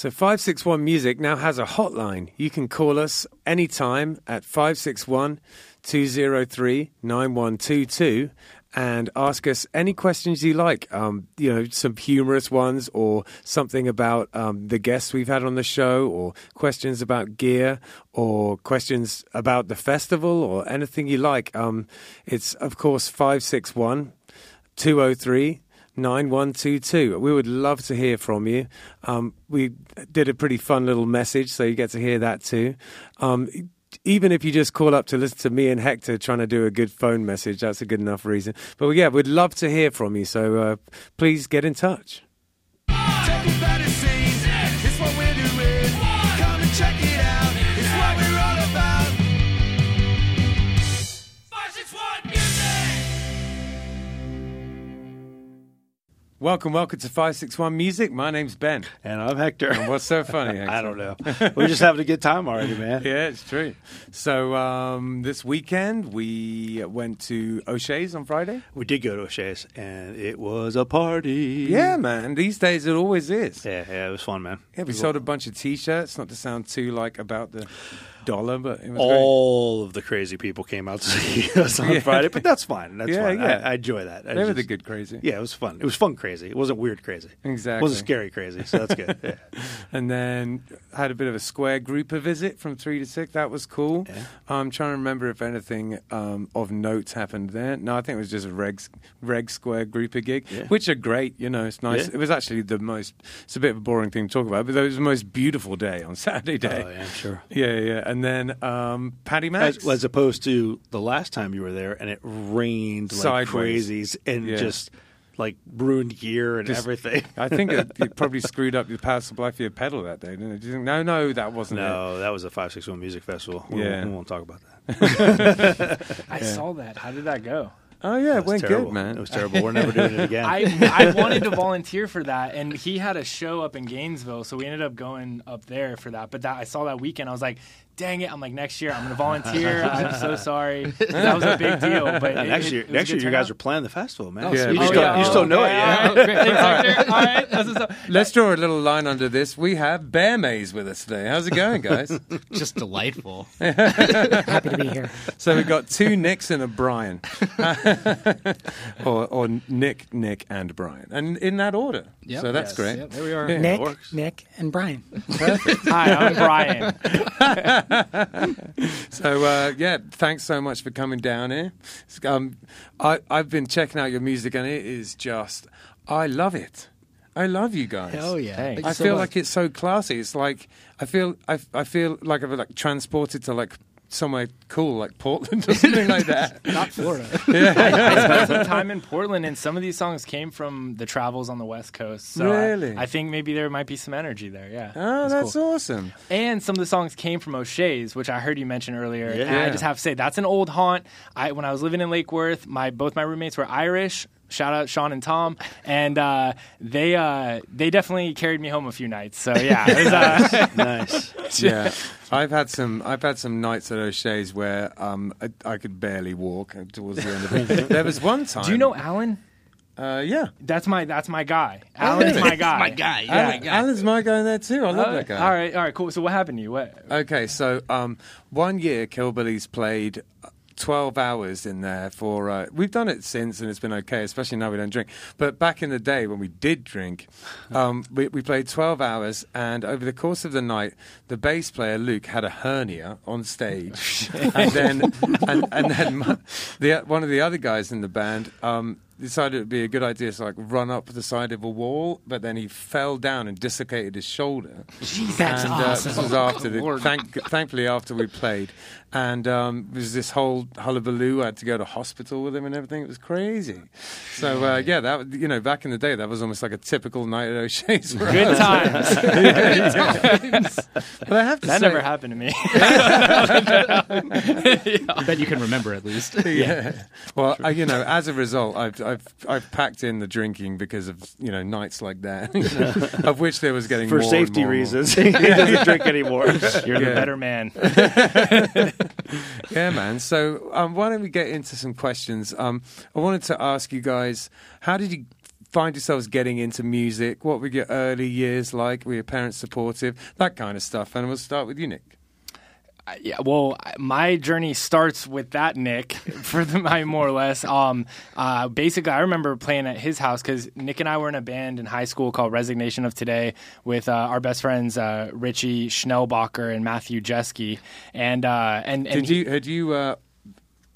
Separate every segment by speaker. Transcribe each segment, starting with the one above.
Speaker 1: So 561 Music now has a hotline. You can call us anytime at 561 203 9122 and ask us any questions you like. Um, you know, some humorous ones or something about um, the guests we've had on the show or questions about gear or questions about the festival or anything you like. Um, it's, of course, 561 203 9122. We would love to hear from you. Um, we did a pretty fun little message, so you get to hear that too. Um, even if you just call up to listen to me and Hector trying to do a good phone message, that's a good enough reason. But yeah, we'd love to hear from you, so uh, please get in touch. Welcome, welcome to 561 Music. My name's Ben.
Speaker 2: And I'm Hector.
Speaker 1: And what's so funny?
Speaker 2: I don't know. We're just having a good time already, man.
Speaker 1: Yeah, it's true. So um, this weekend we went to O'Shea's on Friday.
Speaker 2: We did go to O'Shea's, and it was a party.
Speaker 1: Yeah, man. These days it always is.
Speaker 2: Yeah, yeah, it was fun, man.
Speaker 1: Yeah, we sold a bunch of T-shirts. Not to sound too like about the dollar, but it was
Speaker 2: All of the crazy people came out to see us on
Speaker 1: Yeah.
Speaker 2: Friday, but that's fine. That's
Speaker 1: Yeah,
Speaker 2: fine.
Speaker 1: yeah.
Speaker 2: I, I enjoy that. I
Speaker 1: great. They were the good crazy.
Speaker 2: Yeah, it was fun. It was fun crazy. It wasn't weird crazy.
Speaker 1: Exactly.
Speaker 2: It wasn't scary crazy, so that's good. Yeah.
Speaker 1: And then had a bit of a square grouper visit from three to six. That was cool.
Speaker 2: Yeah.
Speaker 1: I'm trying to remember if anything um, of notes happened there. No, I think it was just a reg reg square grouper gig, which are great. You know, it's nice. It was actually the most. It's a bit of a boring thing to talk about, but it was the most beautiful day on Saturday day.
Speaker 2: Oh, yeah, sure.
Speaker 1: Yeah, yeah. And then um, Paddy Mac's.
Speaker 2: As, as opposed to the last time you were there, and it rained like
Speaker 1: Sideways.
Speaker 2: crazies and
Speaker 1: Yeah.
Speaker 2: just like ruined gear and
Speaker 1: Just-
Speaker 2: everything.
Speaker 1: I think it, it probably screwed up your power supply for your pedal that day, didn't it? Do you think, no, no, that wasn't it.
Speaker 2: No, that was a five six one music festival. We,
Speaker 1: Yeah.
Speaker 2: won't, we won't talk about that.
Speaker 3: I saw that. How did that go?
Speaker 1: Oh yeah, it
Speaker 2: It
Speaker 1: went
Speaker 2: terrible.
Speaker 1: good, man.
Speaker 2: It was terrible. We're never doing it again.
Speaker 3: I I wanted to volunteer for that, and he had a show up in Gainesville, so we ended up going up there for that. But that I saw that weekend, I was like, "Dang it!" I'm like, "Next year, I'm going to volunteer." I'm so sorry. That was a big deal. But it-
Speaker 2: next year,
Speaker 3: it was
Speaker 2: next year,
Speaker 3: good
Speaker 2: you guys
Speaker 3: turnout.
Speaker 2: are planning the festival, man.
Speaker 1: Oh, yeah.
Speaker 2: you just,
Speaker 1: Oh,
Speaker 2: don't,
Speaker 1: yeah.
Speaker 2: you just don't know it
Speaker 3: Okay,
Speaker 2: yet.
Speaker 3: all right, great. Thanks, Hector. All right, that's what's up.
Speaker 1: Let's draw a little line under this. We have Bear Maze with us today. How's it going, guys?
Speaker 4: just delightful.
Speaker 5: Happy to be here.
Speaker 1: so we've got two Nicks and a Brian, or, or Nick, Nick, and Brian, and in that order.
Speaker 4: Yep.
Speaker 1: so that's
Speaker 3: Yes.
Speaker 1: great.
Speaker 4: Yep, there we are.
Speaker 5: Nick. Nick, and Brian.
Speaker 3: Hi, I'm Brian.
Speaker 1: So uh, yeah, thanks so much for coming down here. Um, I, I've been checking out your music, and it is just, I love it. I love you guys.
Speaker 4: Oh yeah.
Speaker 3: Thanks.
Speaker 1: I
Speaker 4: you so
Speaker 1: feel
Speaker 4: much.
Speaker 1: like it's so classy. It's like I feel I, I feel like I've like transported to like somewhere cool, like Portland or something like that.
Speaker 4: not Florida. yeah.
Speaker 3: I spent some time in Portland, and some of these songs came from the travels on the West Coast. So I-
Speaker 1: Really?
Speaker 3: I, think maybe there might be some energy there. Yeah.
Speaker 1: Oh, that's
Speaker 3: cool.
Speaker 1: awesome.
Speaker 3: And some of the songs came from O'Shea's, which I heard you mention earlier. And
Speaker 1: Yeah.
Speaker 3: I just have to say that's an old haunt. I when I was living in Lake Worth, my both my roommates were Irish. Shout out Sean and Tom, and uh, they uh, they definitely carried me home a few nights. So yeah, it was, uh,
Speaker 2: nice.
Speaker 1: Yeah, I've had some. I've had some nights at O'Shea's where um, I, I could barely walk towards the end of it. there was one time.
Speaker 3: do you know Alan?
Speaker 1: Uh, yeah,
Speaker 3: That's my that's my guy. Alan's my guy.
Speaker 4: my guy.
Speaker 3: Yeah.
Speaker 1: Alan, Alan's my guy in there too. I love
Speaker 3: Uh,
Speaker 1: that guy.
Speaker 3: All right, all right, cool. So what happened to you? What?
Speaker 1: Okay, so um, one year Killbillies played 12 hours in there for. Uh, we've done it since and it's been okay, especially now we don't drink. But back in the day when we did drink, um, we, we played 12 hours, and over the course of the night, the bass player Luke had a hernia on stage. and then, and, and then the, one of the other guys in the band. Um, Decided it would be a good idea to like run up the side of a wall, but then he fell down and dislocated his shoulder
Speaker 5: That's
Speaker 1: and uh,
Speaker 5: awesome.
Speaker 1: this was after the thank, thankfully after we played and um, there was this whole hullabaloo I had to go to hospital with him and everything it was crazy so uh, yeah that you know back in the day that was almost like a typical night at O'Shea's for
Speaker 3: Good
Speaker 1: us.
Speaker 3: times.
Speaker 1: but I have to
Speaker 3: that
Speaker 1: say
Speaker 3: never happened to me.
Speaker 4: I bet you can remember at least.
Speaker 1: yeah. Well, I, you know, as a result, I've I've I've I've packed in the drinking because of you know nights like that, you know, of which there was getting
Speaker 2: For
Speaker 1: more and
Speaker 2: safety
Speaker 1: more and more.
Speaker 2: reasons, he doesn't drink anymore.
Speaker 3: You're the better man.
Speaker 1: Yeah, man. So um, why don't we get into some questions? Um, I wanted to ask you guys, how did you find yourselves getting into music? What were your early years like? Were your parents supportive? That kind of stuff. And we'll start with you, Nick.
Speaker 3: Yeah, well, my journey starts with that Nick for the my more or less. Um, uh, basically, I remember playing at his house because Nick and I were in a band in high school called Resignation of Today with uh, our best friends uh, Richie Schnellbacher and Matthew Jeske, and uh, and, and
Speaker 1: Did you had you uh,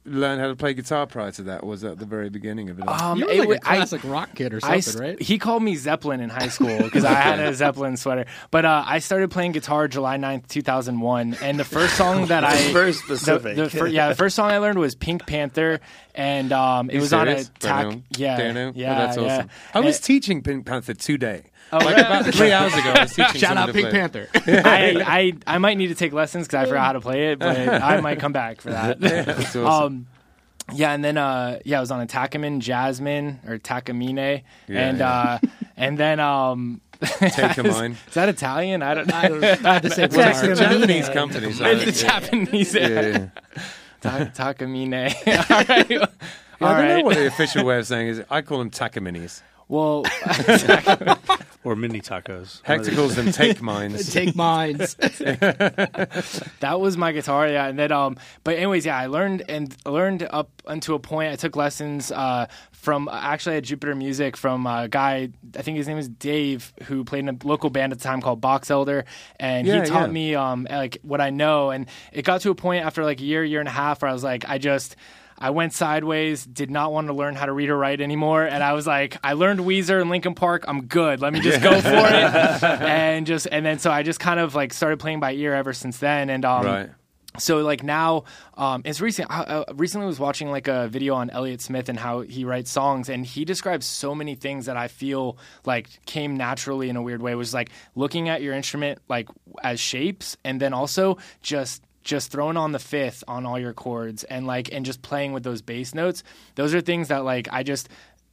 Speaker 1: learn how to play guitar prior to that? Or was that the very beginning of it? all?
Speaker 3: Um,
Speaker 4: you were like
Speaker 3: wa-
Speaker 4: a classic rock kid or something,
Speaker 3: s-
Speaker 4: right?
Speaker 3: He called me Zeppelin in high school because I had a Zeppelin sweater. But uh, I started playing guitar July 9th, 2001. And the first song that I.
Speaker 2: Very specific.
Speaker 3: The, fir- yeah, the first song I learned was Pink Panther. And um, it
Speaker 1: You
Speaker 3: was on a
Speaker 1: serious?
Speaker 3: tack. Yeah. Yeah.
Speaker 1: Oh, that's
Speaker 3: yeah.
Speaker 1: awesome. I was
Speaker 3: And-
Speaker 1: teaching Pink Panther today.
Speaker 3: Oh,
Speaker 1: like about three hours ago, I was teaching
Speaker 4: Shout out
Speaker 1: to
Speaker 4: Pink
Speaker 1: play.
Speaker 4: Panther.
Speaker 3: I, I, I might need to take lessons because I forgot how to play it, but I might come back for that.
Speaker 1: That's awesome.
Speaker 3: Um, yeah, and then uh, yeah, I was on a Takamine Jasmine or Takamine, and
Speaker 1: yeah.
Speaker 3: uh, and then um,
Speaker 1: Take a mine.
Speaker 3: Is that Italian? I don't know.
Speaker 4: I, don't, I had to say
Speaker 1: Well, it's a. Japanese company. So
Speaker 3: It's the. Japanese.
Speaker 1: Yeah, yeah.
Speaker 3: Ta- Takamine. All right.
Speaker 1: Yeah,
Speaker 3: All
Speaker 1: I don't know what the official way of saying is. I call them takaminis.
Speaker 3: Well,
Speaker 2: or mini tacos.
Speaker 1: Hector calls them take mines.
Speaker 4: Take mines.
Speaker 3: that was my guitar, yeah. And then, um, but anyways, yeah, I learned and learned up until a point. I took lessons uh, from actually at Jupiter Music from a guy. I think his name is Dave, who played in a local band at the time called Box Elder, and
Speaker 1: Yeah,
Speaker 3: he taught
Speaker 1: yeah.
Speaker 3: me um like what I know. And it got to a point after like a year, year and a half, where I was like, I just. I went sideways, did not want to learn how to read or write anymore, and I was like, I learned Weezer and Linkin Park. I'm good. Let me just go for it, and just and then so I just kind of like started playing by ear ever since then, and um,
Speaker 1: Right.
Speaker 3: so like now um it's recent I, I recently was watching like a video on Elliott Smith and how he writes songs and he describes so many things that I feel like came naturally in a weird way It was like looking at your instrument like as shapes and then also just just throwing on the fifth on all your chords and like and just playing with those bass notes those are things that like I just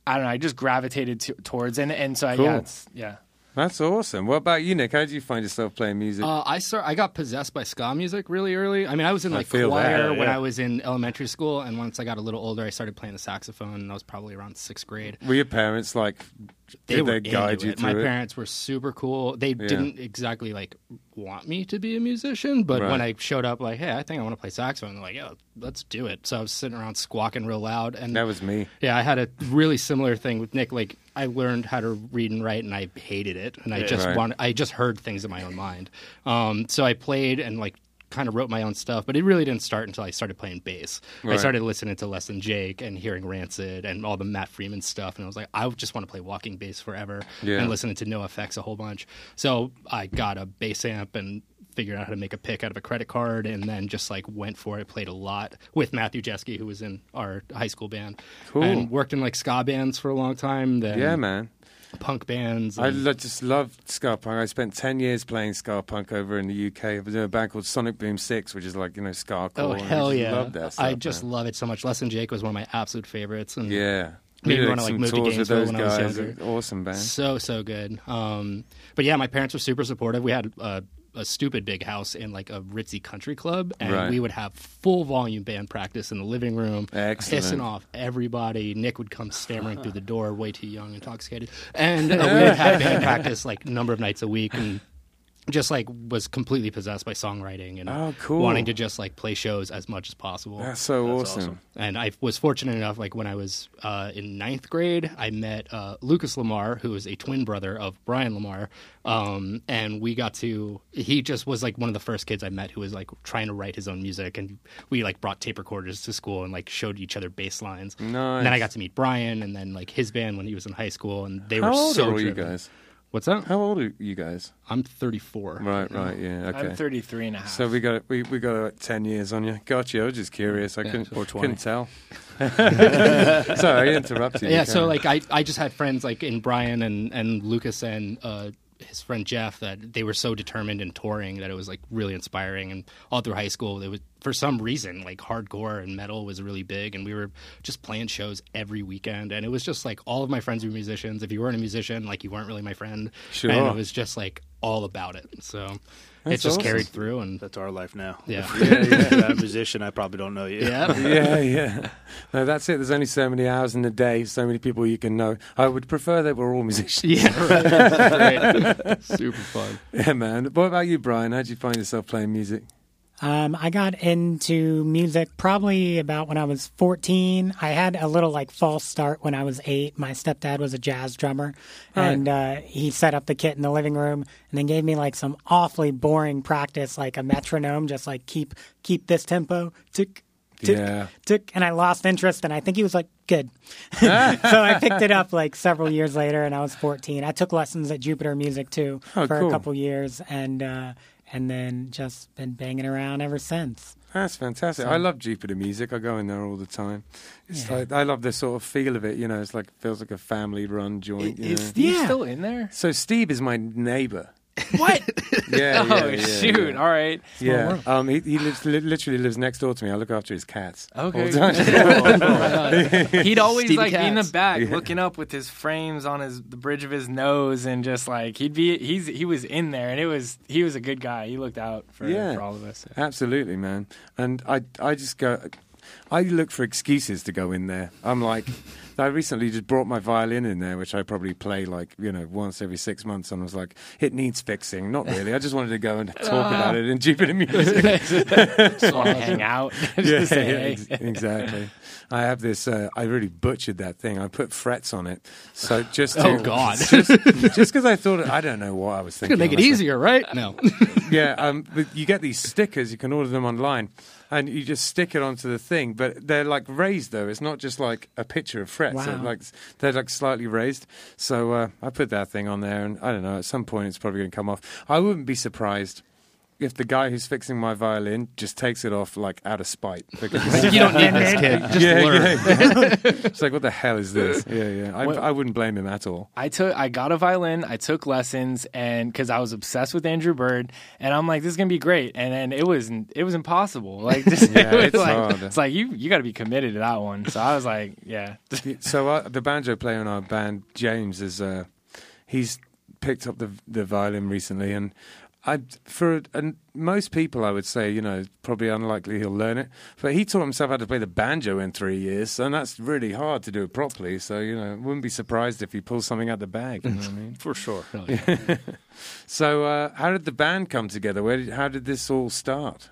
Speaker 3: I don't know I just gravitated to, towards and and so I,
Speaker 1: Cool.
Speaker 3: yeah it's, yeah
Speaker 1: That's awesome. What about you, Nick? How did you find yourself playing music?
Speaker 4: Uh, I start. I got possessed by ska music really early. I mean, I was in like
Speaker 1: feel that,
Speaker 4: choir
Speaker 2: yeah,
Speaker 4: when. I was in elementary school, and once I got a little older, I started playing the saxophone. And I was probably around sixth grade.
Speaker 1: Were your parents like?
Speaker 4: They
Speaker 1: did
Speaker 4: were
Speaker 1: they guide you
Speaker 4: it. My
Speaker 1: it?
Speaker 4: parents were super cool. They didn't exactly like want me to be a musician, but when I showed up, like, hey, I think I want to play saxophone, they're like, yeah, let's do it. So I was sitting around squawking real loud, and
Speaker 1: That was me.
Speaker 4: Yeah, I had a really similar thing with Nick. Like, I learned how to read and write, and I hated it, and I just
Speaker 1: Right.
Speaker 4: wanted. I just heard things in my own mind. Um, so I played and like kind of wrote my own stuff, but it really didn't start until I started playing bass. I started listening to Less Than Jake and hearing Rancid and all the Matt Freeman stuff, and I was like, I just want to play walking bass forever,
Speaker 1: Yeah.
Speaker 4: and listening to NOFX a whole bunch. So I got a bass amp and figured out how to make a pick out of a credit card and then just like went for it played a lot with matthew jeske who was in our high school band
Speaker 1: Cool.
Speaker 4: and worked in like ska bands for a long time then
Speaker 1: Yeah, man.
Speaker 4: Punk bands
Speaker 1: I lo- just loved ska punk. I spent ten years playing ska punk over in the UK. I was in a band called Sonic Boom Six, which is like you know ska.
Speaker 4: oh hell yeah
Speaker 1: stuff,
Speaker 4: i just
Speaker 1: man.
Speaker 4: love it so much less than jake was one of my absolute favorites and
Speaker 1: yeah.
Speaker 4: Made me
Speaker 1: did,
Speaker 4: wanna, like, move to Gainesville
Speaker 1: those
Speaker 4: when I was younger.
Speaker 1: Awesome band.
Speaker 4: so so good um but yeah my parents were super supportive we had a, a stupid big house in like a ritzy country club and
Speaker 1: Right.
Speaker 4: we would have full volume band practice in the living room
Speaker 1: Excellent.
Speaker 4: pissing off everybody nick would come stammering through the door way too young intoxicated and uh, we would have band practice like a number of nights a week and just like was completely possessed by songwriting and
Speaker 1: Oh, cool.
Speaker 4: wanting to just like play shows as much as possible
Speaker 1: That's so
Speaker 2: That's
Speaker 1: awesome.
Speaker 2: awesome.
Speaker 4: and I was fortunate enough, like when I was uh, in ninth grade, I met uh, Lucas Lamar, who is a twin brother of Brian Lamar, um, and we got to. He just was like one of the first kids I met who was like trying to write his own music, and we like brought tape recorders to school and like showed each other bass lines.
Speaker 1: Nice.
Speaker 4: And then I got to meet Brian, and then like his band when he was in high school, and they
Speaker 1: How
Speaker 4: were
Speaker 1: old
Speaker 4: so
Speaker 1: are you guys?
Speaker 4: What's that?
Speaker 1: How old are you guys?
Speaker 4: I'm 34.
Speaker 1: Right, right, yeah, okay.
Speaker 3: I'm 33 and a half
Speaker 1: So we got we we got like ten years on you. Got you. I was just curious. I couldn't
Speaker 2: or 20.
Speaker 1: couldn't tell. Sorry, I interrupted you.
Speaker 4: yeah so like I, I just had friends like in brian and, and lucas and uh, his friend jeff that they were so determined in touring that it was like really inspiring and all through high school they was for some reason, like hardcore and metal was really big, and we were just playing shows every weekend. And it was just like all of my friends were musicians. If you weren't a musician, like you weren't really my friend.
Speaker 1: Sure.
Speaker 4: And it was just like all about it. So it
Speaker 1: That's
Speaker 4: just
Speaker 1: awesome.
Speaker 4: carried through, and
Speaker 2: That's our life now.
Speaker 4: Yeah.
Speaker 2: If you're that musician, I probably don't know you.
Speaker 4: yeah.
Speaker 1: yeah, yeah. No, that's it. There's only so many hours in the day, so many people you can know. I would prefer they were all musicians.
Speaker 4: Yeah, right. right. Super fun.
Speaker 1: Yeah, man. What about you, Brian? How'd you find yourself playing music?
Speaker 5: Um, I got into music probably about when I was 14. I had a little like false start when I was eight. My stepdad was a jazz drummer, and uh, he set up the kit in the living room and then gave me like some awfully boring practice, like a metronome, just like keep keep this tempo, tick, tick,
Speaker 1: Yeah.
Speaker 5: tick, and I lost interest. And I think he was like, "Good." so I picked it up like several years later, and I was 14. I took lessons at Jupiter Music too
Speaker 1: Oh,
Speaker 5: for
Speaker 1: cool.
Speaker 5: a couple years, and uh, and then just been banging around ever since.
Speaker 1: That's fantastic. I love Jupiter music. I go in there all the time. It's like I love the sort of feel of it. You know, it's like feels like a family-run joint. You
Speaker 3: Is
Speaker 1: know?
Speaker 3: Steve
Speaker 5: Yeah.
Speaker 3: still in there?
Speaker 1: So Steve is my neighbor.
Speaker 3: What?
Speaker 1: Yeah.
Speaker 3: oh
Speaker 1: yeah, yeah,
Speaker 3: shoot!
Speaker 1: yeah.
Speaker 3: All right.
Speaker 1: Yeah, um, he, he lives, li- literally lives next door to me. I look after his cats.
Speaker 3: Okay.
Speaker 1: all the time.
Speaker 3: He'd always
Speaker 4: Stevie
Speaker 3: like be in the
Speaker 4: Cats.
Speaker 3: back,
Speaker 1: Yeah.
Speaker 3: looking up with his frames on his the bridge of his nose, and just like he'd be he's he was in there, and it was he was a good guy. He looked out for,
Speaker 1: Yeah.
Speaker 3: for all of us.
Speaker 1: Absolutely, man. And I, I just go. I look for excuses to go in there. I'm like, I recently just brought my violin in there, which I probably play like you know once every six months, and I was like, it needs fixing. Not really. I just wanted to go and talk about it in Jupiter music.
Speaker 3: Just want to hang out.
Speaker 1: yeah, yeah, ex- exactly. I have this. Uh, I really butchered that thing. I put frets on it, so just to,
Speaker 4: Oh, God.
Speaker 1: just because I thought I don't know what I was thinking.
Speaker 4: Make it
Speaker 1: honestly.
Speaker 4: easier, right? No.
Speaker 1: Yeah, um, but you get these stickers. You can order them online, and you just stick it onto the thing. But they're like raised, though. It's not just like a picture of frets. They're
Speaker 5: Wow.
Speaker 1: like they're like slightly raised. So uh, I put that thing on there, and I don't know. At some point, it's probably going to come off. I wouldn't be surprised. If the guy who's fixing my violin just takes it off like out of spite, because
Speaker 4: you don't need this kid. Just
Speaker 1: yeah,
Speaker 4: learn.
Speaker 1: yeah, yeah. it's like what the hell is this? Yeah, yeah. I,
Speaker 3: What-
Speaker 1: I wouldn't blame him at all.
Speaker 3: I took I got a violin. I took lessons, and because I was obsessed with Andrew Bird, and I'm like, this is gonna be great. And then it was it was impossible. Like, just,
Speaker 1: Yeah,
Speaker 3: it was
Speaker 1: it's
Speaker 3: like
Speaker 1: hard.
Speaker 3: it's like you you got to be committed to that one. So I was like, yeah,
Speaker 1: So uh, the banjo player in our band, James, is uh, he's picked up the the violin recently, and I for and most people I would say you know probably unlikely he'll learn it, but he taught himself how to play the banjo in three years, and that's really hard to do it properly. So you know, wouldn't be surprised if he pulls something out the bag. You know what I mean?
Speaker 2: For sure.
Speaker 1: So uh, how did the band come together? Where did, how did this all start?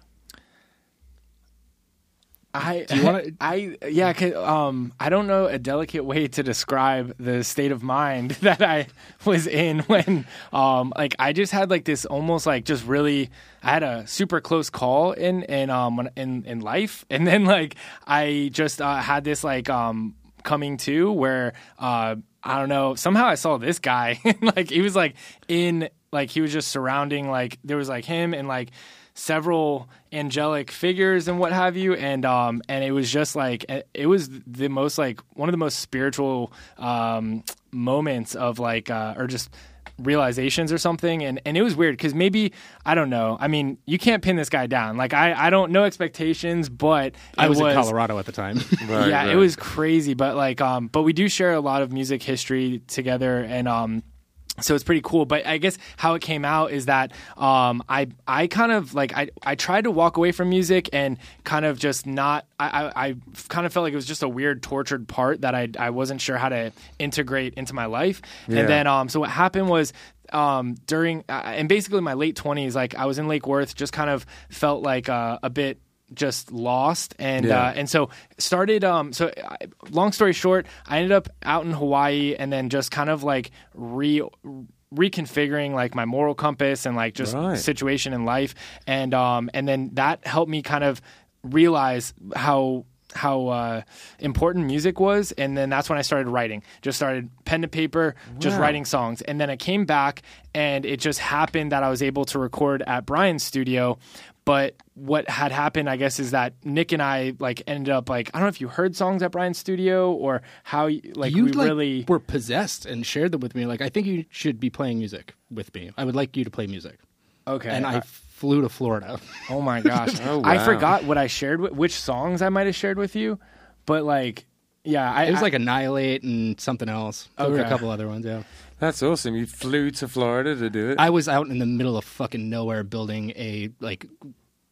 Speaker 3: I
Speaker 4: you wanna-
Speaker 3: I yeah, um, I don't know a delicate way to describe the state of mind that I was in when, um, like I just had like this almost like just really, I had a super close call in in um in in life, and then like I just uh, had this like um coming to where uh I don't know somehow I saw this guy. Like he was like in like he was just surrounding like there was like him and like several angelic figures and what have you. And um and it was just like it was the most like one of the most spiritual um moments of like uh or just realizations or something. And and it was weird because maybe i don't know. I mean you can't pin this guy down. Like i i don't know expectations but
Speaker 4: I
Speaker 3: it
Speaker 4: was, in Colorado at the time.
Speaker 1: Right,
Speaker 3: yeah,
Speaker 1: right.
Speaker 3: it was crazy, but like, um, but we do share a lot of music history together, and um, so it's pretty cool. But I guess how it came out is that um, I I kind of like I I tried to walk away from music and kind of just not. I I, I kind of felt like it was just a weird tortured part that I I wasn't sure how to integrate into my life,
Speaker 1: Yeah.
Speaker 3: and then um, so what happened was um during uh, and basically my late 20s like i was in lake worth just kind of felt like uh, a bit just lost and
Speaker 1: Yeah.
Speaker 3: uh, and so started um so I, long story short i ended up out in hawaii and then just kind of like re reconfiguring like my moral compass and like just
Speaker 1: Right.
Speaker 3: situation in life and um and then that helped me kind of realize how how uh, important music was and then that's when i started writing just started pen to paper just
Speaker 1: Wow.
Speaker 3: writing songs and then i came back and it just happened that i was able to record at brian's studio but what had happened i guess is that nick and i like ended up like i don't know if you heard songs at brian's studio or how y- like
Speaker 4: you
Speaker 3: we
Speaker 4: like,
Speaker 3: really
Speaker 4: were possessed and shared them with me. Like I think you should be playing music with me. I would like you to play music.
Speaker 3: Okay.
Speaker 4: and I
Speaker 3: I-
Speaker 4: flew to Florida.
Speaker 3: Oh my gosh.
Speaker 1: Oh,
Speaker 3: I forgot what I shared with which songs I might have shared with you, but like yeah, I
Speaker 4: It was
Speaker 3: I-
Speaker 4: like Annihilate and something else. There were a couple other ones. Yeah.
Speaker 1: That's awesome. You flew to Florida to do it.
Speaker 4: I was out in the middle of fucking nowhere building a like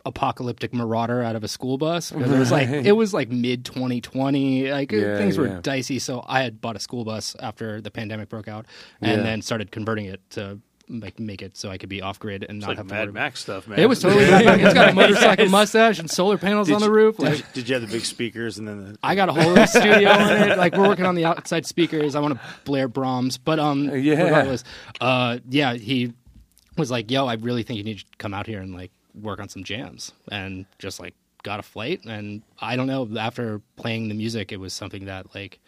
Speaker 4: apocalyptic marauder out of a school bus because it was like it was like mid 2020 like
Speaker 1: Yeah,
Speaker 4: things were
Speaker 1: yeah.
Speaker 4: dicey so i had bought a school bus after the pandemic broke out and
Speaker 1: Yeah.
Speaker 4: then started converting it to like make it so i could be off grid and
Speaker 2: It's
Speaker 4: not
Speaker 2: like
Speaker 4: have to
Speaker 2: Mad Max stuff, man.
Speaker 4: it was totally it's got a motorcycle mustache and solar panels
Speaker 2: Did
Speaker 4: on the
Speaker 2: you-
Speaker 4: roof
Speaker 2: Did,
Speaker 4: like
Speaker 2: you, did you have the big speakers and then the,
Speaker 4: I got a whole studio in it. Like we're working on the outside speakers. I want to blare Brahms, but um,
Speaker 1: Yeah.
Speaker 4: regardless, uh, yeah, he was like, "Yo, I really think you need to come out here and like work on some jams," and just like got a flight. And I don't know. After playing the music, it was something that like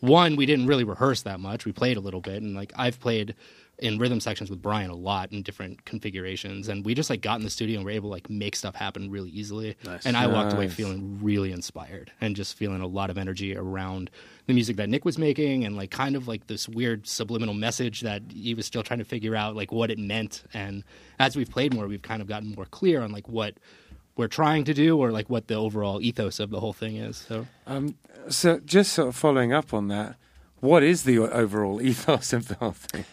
Speaker 4: one we didn't really rehearse that much. We played a little bit, and like I've played in rhythm sections with Brian a lot in different configurations, and we just like got in the studio and were able to like make stuff happen really easily.
Speaker 2: Nice.
Speaker 4: And I walked away feeling really inspired and just feeling a lot of energy around the music that Nick was making and like kind of like this weird subliminal message that he was still trying to figure out like what it meant. And as we've played more, we've kind of gotten more clear on like what we're trying to do or like what the overall ethos of the whole thing is. So um,
Speaker 1: so, just sort of following up on that, what is the overall ethos of the whole thing?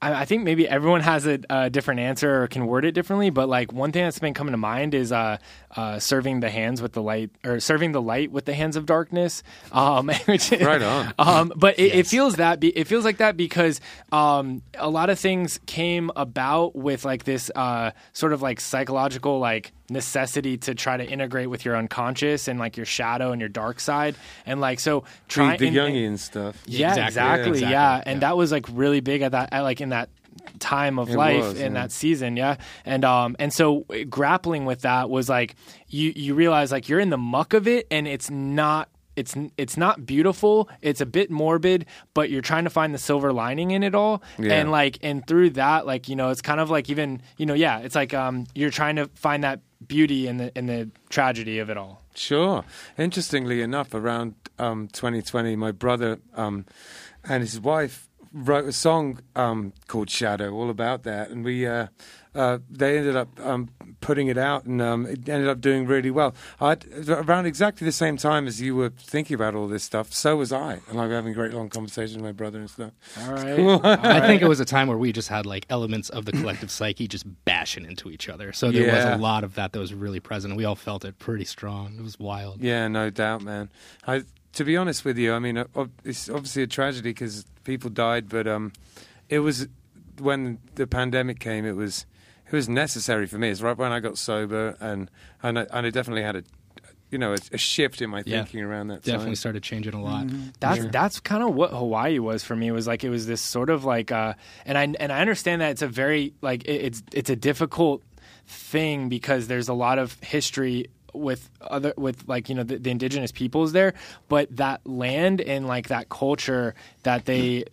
Speaker 3: I, I think maybe everyone has a, a different answer or can word it differently. But like one thing that's been coming to mind is uh, uh, serving the hands with the light, or serving the light with the hands of darkness. Um, which,
Speaker 1: Right on.
Speaker 3: Um, but it, it feels that be, it feels like that because um, a lot of things came about with like this uh, sort of like psychological like necessity to try to integrate with your unconscious and like your shadow and your dark side and like so
Speaker 1: The,
Speaker 3: trying
Speaker 1: the Jungian stuff.
Speaker 3: yeah,
Speaker 4: Exactly.
Speaker 3: exactly.
Speaker 4: Yeah,
Speaker 3: Yeah, and
Speaker 4: Yeah.
Speaker 3: that was like really big at that, at, like in that time of
Speaker 1: It
Speaker 3: life
Speaker 1: was,
Speaker 3: in
Speaker 1: yeah.
Speaker 3: that season. Yeah, and um, and so uh, grappling with that was like you you realize like you're in the muck of it, and it's not. It's it's not beautiful. It's a bit morbid, but you're trying to find the silver lining in it all.
Speaker 1: Yeah.
Speaker 3: And like and through that, like you know, it's kind of like even you know, yeah, it's like um, you're trying to find that beauty in the in the tragedy of it all.
Speaker 1: Sure. Interestingly enough, around um, 2020, my brother um, and his wife wrote a song um, called "Shadow," all about that, and we uh, uh, they ended up um, putting it out, and um, it ended up doing really well. i around exactly the same time as you were thinking about all this stuff, so was I, and I was having a great long conversation with my brother and stuff.
Speaker 3: All right.
Speaker 4: I think it was a time where we just had like elements of the collective psyche just bashing into each other. So there
Speaker 1: Yeah.
Speaker 4: was a lot of that that was really present. We all felt it pretty strong. It was wild.
Speaker 1: Yeah, no doubt, man. I, to be honest with you, I mean, uh, it's obviously a tragedy because people died, but um, it was when the pandemic came. It was it was necessary for me. It's right when I got sober, and and I, and I definitely had a you know a, a shift in my
Speaker 4: Yeah.
Speaker 1: thinking around that.
Speaker 4: Definitely
Speaker 1: time.
Speaker 4: started changing a lot.
Speaker 3: That's
Speaker 4: Sure.
Speaker 3: that's kind of what Hawaii was for me. Was like it was this sort of like, uh, and I and I understand that it's a very like it, it's it's a difficult thing because there's a lot of history with other with like you know the, the indigenous peoples there but that land and like that culture that they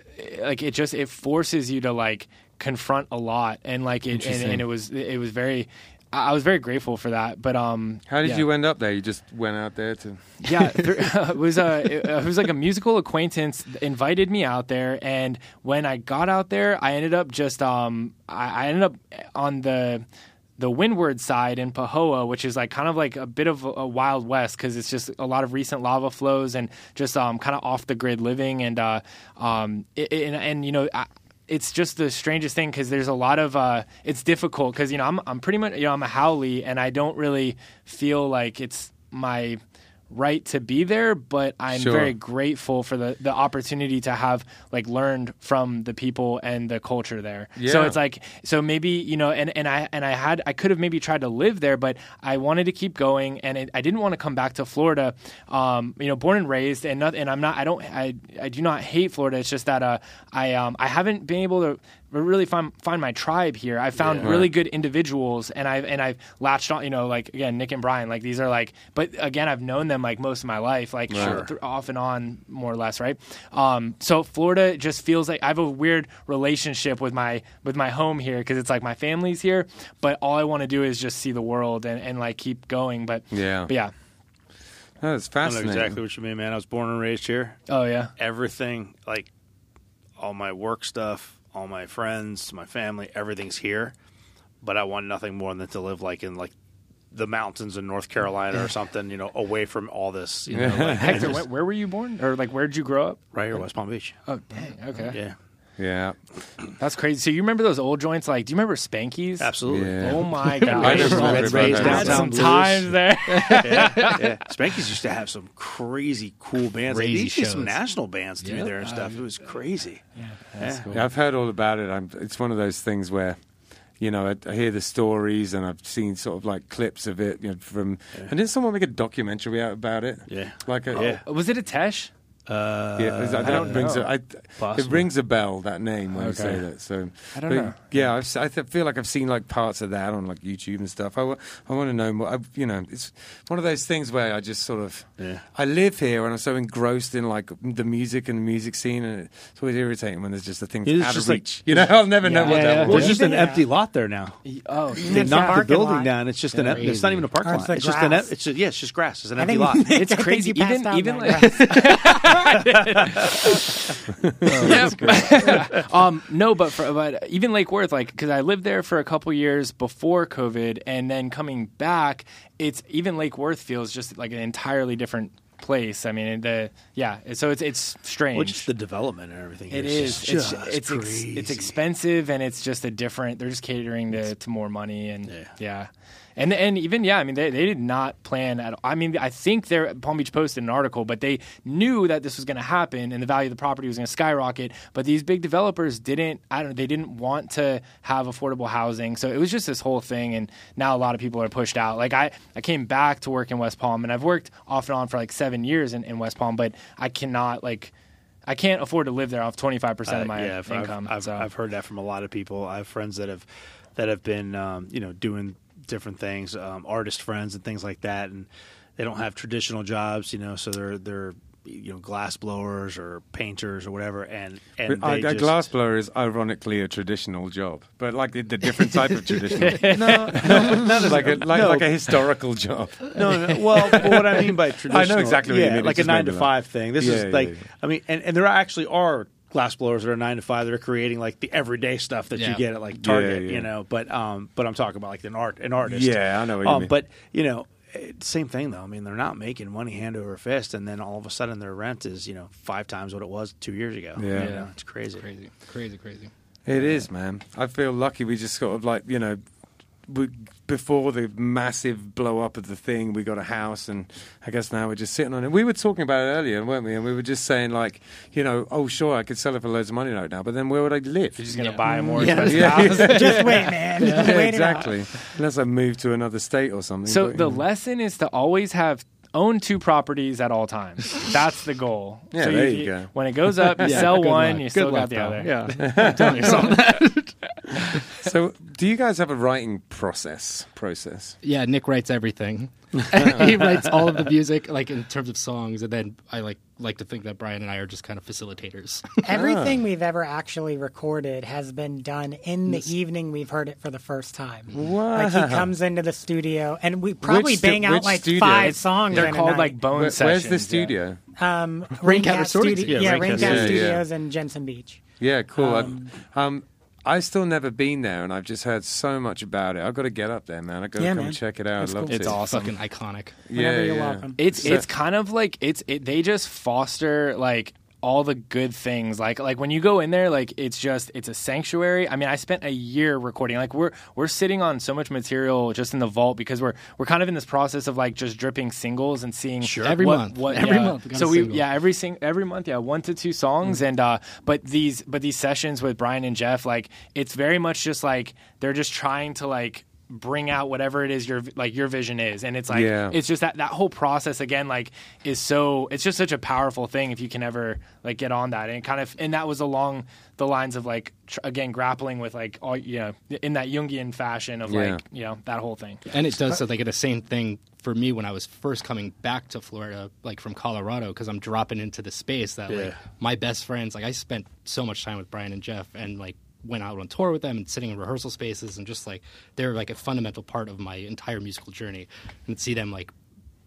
Speaker 3: like it just it forces you to like confront a lot and like it and, and it was it was very I I was very grateful for that but um
Speaker 1: How did
Speaker 3: yeah.
Speaker 1: you end up there? You just went out there to.
Speaker 3: yeah, there, it was a it, it was like a musical acquaintance invited me out there, and when I got out there, I ended up just um I, I ended up on the the windward side in Pahoa, which is like kind of like a bit of a, a wild west because it's just a lot of recent lava flows and just um kind of off the grid living and uh um it, it- and, and you know. I, it's just the strangest thing because there's a lot of uh, it's difficult because you know I'm I'm pretty much you know I'm a haole and I don't really feel like it's my right to be there, but I'm
Speaker 1: Sure.
Speaker 3: very grateful for the, the opportunity to have like learned from the people and the culture there. So it's like so maybe you know and, and I and I had I could have maybe tried to live there, but I wanted to keep going and it, I didn't want to come back to Florida. Um, you know, born and raised and not, and I'm not I don't I I do not hate Florida. It's just that uh I um I haven't been able to really find find my tribe here. I found
Speaker 1: Yeah.
Speaker 3: really good individuals and I've and I've latched on you know like again Nick and Brian like these are like but again I've known them like most of my life like
Speaker 1: Sure.
Speaker 3: th- off and on more or less right um so Florida just feels like I have a weird relationship with my with my home here because it's like my family's here but all I want to do is just see the world and, and like keep going but
Speaker 1: Yeah.
Speaker 3: but yeah
Speaker 1: it's
Speaker 2: I know
Speaker 1: fascinating.
Speaker 2: exactly what you mean, man. I was born and raised here.
Speaker 3: oh yeah
Speaker 2: Everything, like all my work stuff, all my friends, my family, everything's here. but I want nothing more than to live like in like the mountains in North Carolina or something, you know, away from all this. You know, like,
Speaker 3: Hector, where, where were you born, or like where did you grow up?
Speaker 2: right here, West Palm Beach.
Speaker 3: Oh, dang. Okay,
Speaker 2: Yeah,
Speaker 1: Yeah.
Speaker 3: that's crazy. So you remember those old joints? Like, do you remember Spankies?
Speaker 2: absolutely.
Speaker 1: Yeah.
Speaker 3: Oh my
Speaker 1: I
Speaker 3: god!
Speaker 1: just remember
Speaker 2: Red Rays
Speaker 1: that.
Speaker 3: Some times there.
Speaker 2: yeah, yeah. Spanky's used to have some crazy cool bands. Like,
Speaker 4: Crazy
Speaker 2: they used to get some national bands through
Speaker 4: Yeah.
Speaker 2: there and stuff. It was crazy. Yeah.
Speaker 1: Yeah, I've heard all about it. I'm, it's one of those things where, you know, I, I hear the stories and I've seen sort of like clips of it you know, from. And didn't someone make a documentary out about it?
Speaker 2: Yeah.
Speaker 1: Like a,
Speaker 2: Yeah.
Speaker 3: Was it a Tesh?
Speaker 2: Uh,
Speaker 1: Yeah, I don't,
Speaker 3: don't know.
Speaker 1: A, I, it
Speaker 2: Possibly.
Speaker 1: rings a bell that name when you say that. So
Speaker 3: I don't
Speaker 1: but,
Speaker 3: know.
Speaker 1: Yeah, I've, si th- feel like I've seen like parts of that on like YouTube and stuff. I, w- I want to know more. I, you know, it's one of those things where I just sort of
Speaker 2: Yeah.
Speaker 1: I live here and I'm so engrossed in like the music and the music scene, and it's always irritating when there's just a thing
Speaker 2: Yeah,
Speaker 1: out
Speaker 2: just
Speaker 1: of
Speaker 2: like-
Speaker 1: reach. you know, I'll never know what
Speaker 3: yeah,
Speaker 1: that
Speaker 3: yeah.
Speaker 1: was.
Speaker 2: Well, it's just an
Speaker 5: Yeah.
Speaker 2: empty lot there now.
Speaker 3: Oh,
Speaker 2: They
Speaker 5: It's
Speaker 2: knocked the building
Speaker 5: lot.
Speaker 2: down. It's just an. It's not even a parking
Speaker 5: Or it's
Speaker 2: lot. It's just an.
Speaker 5: grass.
Speaker 2: It's yeah, it's just grass. It's an empty lot.
Speaker 3: It's crazy. Even even like,
Speaker 5: grass.
Speaker 3: Yeah. um, no, but for, but even Lake Worth, like, because I lived there for a couple years before COVID, and then coming back, it's even Lake Worth feels just like an entirely different place. I mean, the yeah, so it's it's strange.
Speaker 2: Well, just the development and everything.
Speaker 3: It
Speaker 2: is
Speaker 3: is. It's
Speaker 2: just
Speaker 3: it's ex, it's expensive and it's just a different. They're just catering to, to more money and
Speaker 2: Yeah.
Speaker 3: yeah. And and even yeah, I mean they, they did not plan at. all. I mean I think their Palm Beach posted an article, but they knew that this was going to happen and the value of the property was going to skyrocket. But these big developers didn't. I don't. know, They didn't want to have affordable housing, so it was just this whole thing. And now a lot of people are pushed out. Like I I came back to work in West Palm, and I've worked off and on for like seven years in, in West Palm, but I cannot like. I can't afford to live there off twenty five percent of
Speaker 2: Uh,
Speaker 3: my
Speaker 2: yeah, I've, I've-
Speaker 3: income.
Speaker 2: I've,
Speaker 3: so.
Speaker 2: I've heard that from a lot of people. I have friends that have that have been um, you know doing different things, um, artist friends and things like that, and they don't have traditional jobs, you know, so they're they're you know glass blowers or painters or whatever, and and
Speaker 1: But, uh,
Speaker 2: they
Speaker 1: a
Speaker 2: just,
Speaker 1: glass blower is ironically a traditional job, but like the, the different type of traditional.
Speaker 2: no, no, not
Speaker 1: like a like,
Speaker 2: no.
Speaker 1: like a historical job.
Speaker 2: No, no. Well, what I mean by traditional.
Speaker 1: I know exactly what you mean.
Speaker 2: like
Speaker 1: It's
Speaker 2: a nine to
Speaker 1: maybe
Speaker 2: five thing. This
Speaker 1: Yeah,
Speaker 2: is
Speaker 1: yeah,
Speaker 2: like,
Speaker 1: yeah.
Speaker 2: I mean, and, and there actually are glass blowers that are nine to five that are creating like the everyday stuff that you get at like Target,
Speaker 1: yeah.
Speaker 2: you know. But um, but I'm talking about like an art, an artist.
Speaker 1: Yeah, I know what you
Speaker 2: um,
Speaker 1: mean.
Speaker 2: But you know. Same thing though. I mean, they're not making money hand over fist, and then all of a sudden their rent is you know five times what it was two years ago.
Speaker 1: Yeah.
Speaker 2: You know, it's crazy.
Speaker 4: Crazy, crazy, crazy.
Speaker 1: It is, man. I feel lucky. We just sort of like you know, we, before the massive blow up of the thing, we got a house, and I guess now we're just sitting on it. We were talking about it earlier, weren't we? And we were just saying like, you know, oh sure, I could sell it for loads of money right now, but then where would I live?
Speaker 3: You're just gonna
Speaker 4: Yeah.
Speaker 3: buy a more
Speaker 1: Yeah,
Speaker 3: expensive
Speaker 1: yeah,
Speaker 3: house.
Speaker 5: Just wait, man.
Speaker 1: Yeah,
Speaker 5: Wait
Speaker 1: exactly. Unless I move to another state or something.
Speaker 3: So
Speaker 1: but,
Speaker 3: the
Speaker 1: know.
Speaker 3: lesson is to always have own two properties at all times. That's the goal.
Speaker 1: Yeah,
Speaker 3: so
Speaker 1: there you go.
Speaker 3: When it goes up, you
Speaker 4: Yeah,
Speaker 3: sell one,
Speaker 4: luck.
Speaker 3: you
Speaker 4: Good
Speaker 3: still
Speaker 4: luck,
Speaker 3: got the
Speaker 4: pal.
Speaker 3: other.
Speaker 4: Yeah, I'm telling you something.
Speaker 1: So, do you guys have a writing process? Process?
Speaker 4: Yeah, Nick writes everything. he writes all of the music, like in terms of songs, and then I like like to think that Brian and I are just kind of facilitators.
Speaker 5: Everything we've ever actually recorded has been done in the evening we've heard it for the first time.
Speaker 1: Wow.
Speaker 5: Like he comes into the studio and we probably
Speaker 1: Which stu-
Speaker 5: bang out
Speaker 1: which
Speaker 5: like
Speaker 1: studio?
Speaker 5: five songs.
Speaker 3: They're
Speaker 5: in a
Speaker 3: called
Speaker 5: night.
Speaker 3: like bone
Speaker 1: Where-
Speaker 3: sessions.
Speaker 1: where's the
Speaker 3: yeah.
Speaker 1: studio?
Speaker 5: um,
Speaker 4: Raincat
Speaker 5: Raincat
Speaker 4: Recordings?
Speaker 5: Studio.
Speaker 4: Yeah,
Speaker 5: Yeah,
Speaker 2: Raincat
Speaker 5: Raincat
Speaker 1: Studios. Yeah,
Speaker 5: Studios in Jensen Beach.
Speaker 1: Yeah, cool.
Speaker 5: Um,
Speaker 1: um, I've still never been there, and I've just heard so much about it. I've got to get up there, man. I've got to come
Speaker 5: man.
Speaker 1: check it out.
Speaker 5: It's
Speaker 1: I'd love
Speaker 5: cool.
Speaker 1: to.
Speaker 3: It's awesome.
Speaker 4: Fucking iconic.
Speaker 1: Yeah,
Speaker 5: Whenever you're
Speaker 1: yeah.
Speaker 5: welcome.
Speaker 3: It's
Speaker 1: So-
Speaker 3: it's kind of like it's it, they just foster like all the good things like like when you go in there like it's just it's a sanctuary i mean i spent a year recording like we're we're sitting on so much material just in the vault because we're we're kind of in this process of like just dripping singles and seeing
Speaker 4: Sure. Every
Speaker 3: what,
Speaker 4: month.
Speaker 3: what
Speaker 4: Every
Speaker 3: yeah.
Speaker 4: month
Speaker 3: so we
Speaker 4: single.
Speaker 3: yeah every sing every month yeah one to two songs and uh but these but these sessions with brian and jeff like it's very much just like they're just trying to like bring out whatever it is your like your vision is and it's like
Speaker 1: Yeah.
Speaker 3: it's just that that whole process again like is so it's just such a powerful thing if you can ever like get on that and kind of and that was along the lines of like tr- again grappling with like all you know in that jungian fashion of
Speaker 1: Yeah.
Speaker 3: like you know that whole thing
Speaker 4: And it does so like the same thing for me when I was first coming back to Florida, like from Colorado, because I'm dropping into the space that
Speaker 2: Yeah.
Speaker 4: like my best friends, like I spent so much time with Brian and Jeff, and like went out on tour with them and sitting in rehearsal spaces, and just like they're like a fundamental part of my entire musical journey, and see them like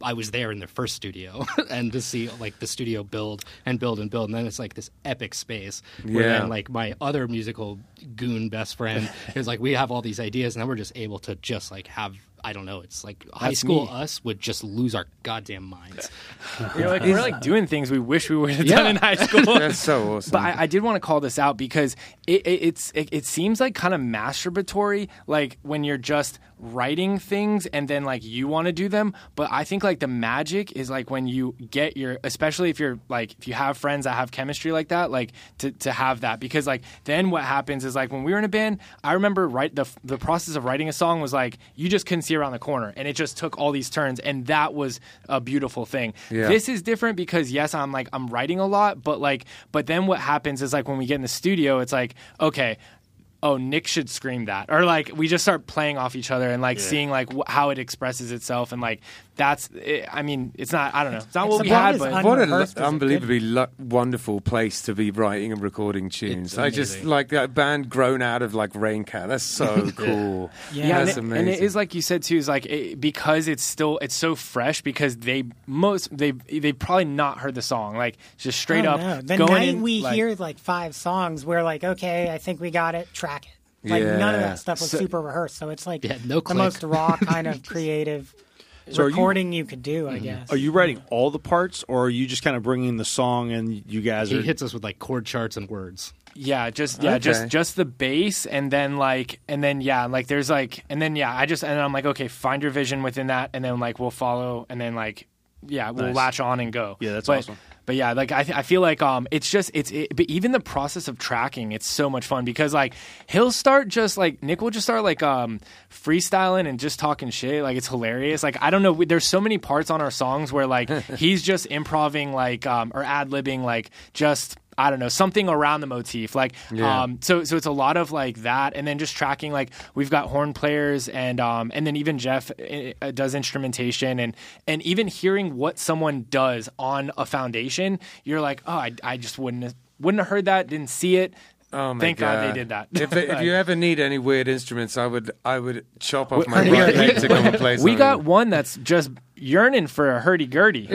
Speaker 4: I was there in their first studio, and to see like the studio build and build and build, and then it's like this epic space. Where
Speaker 1: Yeah.
Speaker 4: then like my other musical goon best friend is like we have all these ideas, and then we're just able to just like have. I don't know. It's like high
Speaker 1: That's
Speaker 4: school
Speaker 1: me.
Speaker 4: us would just lose our goddamn minds.
Speaker 3: We're like, we're like doing things we wish we would have
Speaker 4: Yeah.
Speaker 3: done in high school.
Speaker 1: That's so awesome.
Speaker 3: But I, I did want to call this out because it, it, it's it, it seems like kind of masturbatory, like when you're just writing things and then like you want to do them. But I think like the magic is like when you get your, especially if you're like if you have friends that have chemistry like that, like to to have that because like then what happens is like when we were in a band, I remember right the the process of writing a song was like you just couldn't see around the corner and it just took all these turns and that was a beautiful thing.
Speaker 1: Yeah.
Speaker 3: This is different because yes, I'm like I'm writing a lot, but like but then what happens is like when we get in the studio, it's like okay. Oh, Nick should scream that, or like we just start playing off each other and like seeing like wh- how it expresses itself, and like that's. It, I mean, it's not. I don't know. It's not what we had, but
Speaker 1: what an
Speaker 5: Unrehearsed
Speaker 1: unbelievably lu- wonderful place to be writing and recording tunes.
Speaker 4: It's
Speaker 1: I just like that band grown out of like Raincat. That's so cool.
Speaker 5: Yeah.
Speaker 3: yeah, and
Speaker 1: that's
Speaker 3: it,
Speaker 1: amazing.
Speaker 3: and it is like you said too, is like it, because it's still it's so fresh because they most they they probably not heard the song like just straight
Speaker 5: Oh,
Speaker 3: up
Speaker 5: no. The
Speaker 3: going
Speaker 5: night
Speaker 3: in,
Speaker 5: we
Speaker 3: like-
Speaker 5: hear like five songs, we're like, okay, I think we got it. Track it. Like none of that stuff was
Speaker 3: So-
Speaker 5: super rehearsed, so it's like
Speaker 4: Yeah, no
Speaker 5: the
Speaker 4: click.
Speaker 5: most raw kind of creative
Speaker 2: So are you-
Speaker 5: recording you, could do, I mm-hmm. guess.
Speaker 2: Are you writing all the parts, or are you just kind of bringing the song and you guys
Speaker 4: He
Speaker 2: are?
Speaker 4: hits us with like chord charts and words.
Speaker 3: Yeah, just yeah,
Speaker 1: Okay.
Speaker 3: just just the bass, and then like, and then yeah, like there's like, and then yeah, I just and then I'm like, okay, find your vision within that, and then like we'll follow, and then like, yeah, we'll
Speaker 2: Nice.
Speaker 3: latch on and go.
Speaker 2: Yeah, that's
Speaker 3: but,
Speaker 2: awesome.
Speaker 3: But yeah, like I, th- I feel like um, it's just it's it, but even the process of tracking, it's so much fun because like he'll start just like Nick will just start like um freestyling and just talking shit, like it's hilarious. Like I don't know, we, there's so many parts on our songs where like he's just improving like um or ad libbing like just. I don't know something around the motif, like
Speaker 1: Yeah.
Speaker 3: um, so so it's a lot of like that, and then just tracking like we've got horn players, and um, and then even Jeff uh, does instrumentation, and and even hearing what someone does on a foundation, you're like, oh, I, I just wouldn't have, wouldn't have heard that, didn't see it.
Speaker 1: Oh my
Speaker 3: Thank God they did that.
Speaker 1: If, if you ever need any weird instruments, I would I would chop off my
Speaker 3: We-
Speaker 1: right leg to come and play.
Speaker 3: we
Speaker 1: something.
Speaker 3: got one that's just yearning for a hurdy gurdy.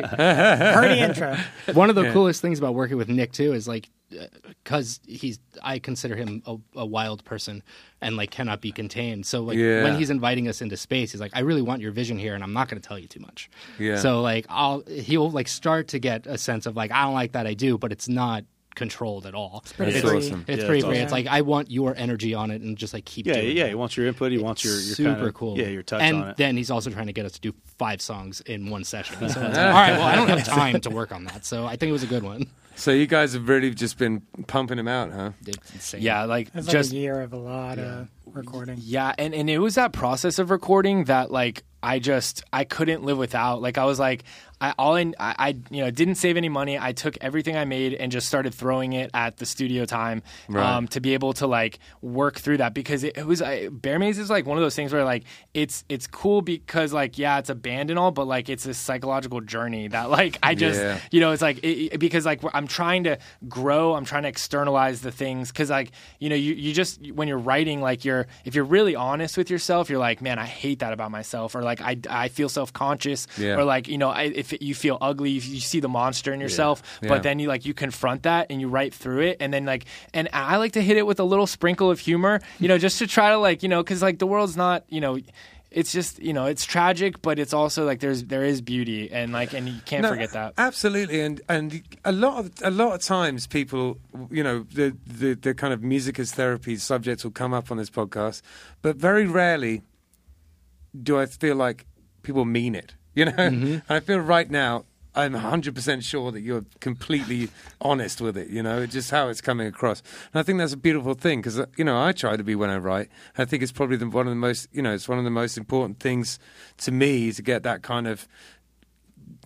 Speaker 5: Party intro.
Speaker 4: One of the coolest things about working with Nick too is like uh, because he's I consider him a, a wild person and like cannot be contained. So like
Speaker 1: Yeah.
Speaker 4: when he's inviting us into space, he's like, I really want your vision here, and I'm not going to tell you too much.
Speaker 1: Yeah.
Speaker 4: So like I'll he'll like start to get a sense of like I don't like that I do, but it's not controlled at all. It's
Speaker 5: pretty
Speaker 1: That's
Speaker 5: free.
Speaker 1: awesome.
Speaker 4: It's
Speaker 2: Yeah,
Speaker 4: pretty free.
Speaker 5: awesome.
Speaker 4: It's like I want your energy on it, and just like keep
Speaker 2: yeah,
Speaker 4: doing
Speaker 2: yeah.
Speaker 4: it.
Speaker 2: He wants your input. He wants your, your
Speaker 4: super
Speaker 2: kind of,
Speaker 4: cool.
Speaker 2: Yeah, your touch
Speaker 4: and
Speaker 2: on it.
Speaker 4: then he's also trying to get us to do five songs in one session. So like, all right, well, I don't have time to work on that. So I think it was a good one.
Speaker 1: So you guys have really just been pumping him out, huh?
Speaker 4: It's
Speaker 3: yeah, like
Speaker 5: It's like
Speaker 3: just
Speaker 5: a year of a lot of recording.
Speaker 3: Yeah, and, and it was that process of recording that like I just I couldn't live without. Like I was like I all in I, I you know didn't save any money. I took everything I made and just started throwing it at the studio time
Speaker 1: Right.
Speaker 3: um, to be able to like work through that because it, it was I, Bear Maze is like one of those things where like it's it's cool because like yeah it's a band and all, but like it's a psychological journey that like I just
Speaker 1: Yeah.
Speaker 3: you know it's like it, it- because like I'm trying to grow I'm trying to externalize the things because like you know you, you just when you're writing like you're if you're really honest with yourself you're like man I hate that about myself or like I, I feel self-conscious
Speaker 1: Yeah.
Speaker 3: or like you know I, if you feel ugly you see the monster in yourself
Speaker 1: Yeah.
Speaker 3: but then you like you confront that and you write through it and then like and I like to hit it with a little sprinkle of humor you know just to try to like you know because like the world's not you know it's just you know it's tragic but it's also like there's there is beauty and like and you can't
Speaker 1: No,
Speaker 3: forget that
Speaker 1: Absolutely, and and a lot of a lot of times people, you know, the the, the kind of music as therapy subjects will come up on this podcast, but very rarely do I feel like people mean it. You know, mm-hmm. and I feel right now. I'm 100% sure that you're completely honest with it, you know, it's just how it's coming across. And I think that's a beautiful thing because, uh, you know, I try to be when I write. I think it's probably the, one of the most, you know, it's one of the most important things to me to get that kind of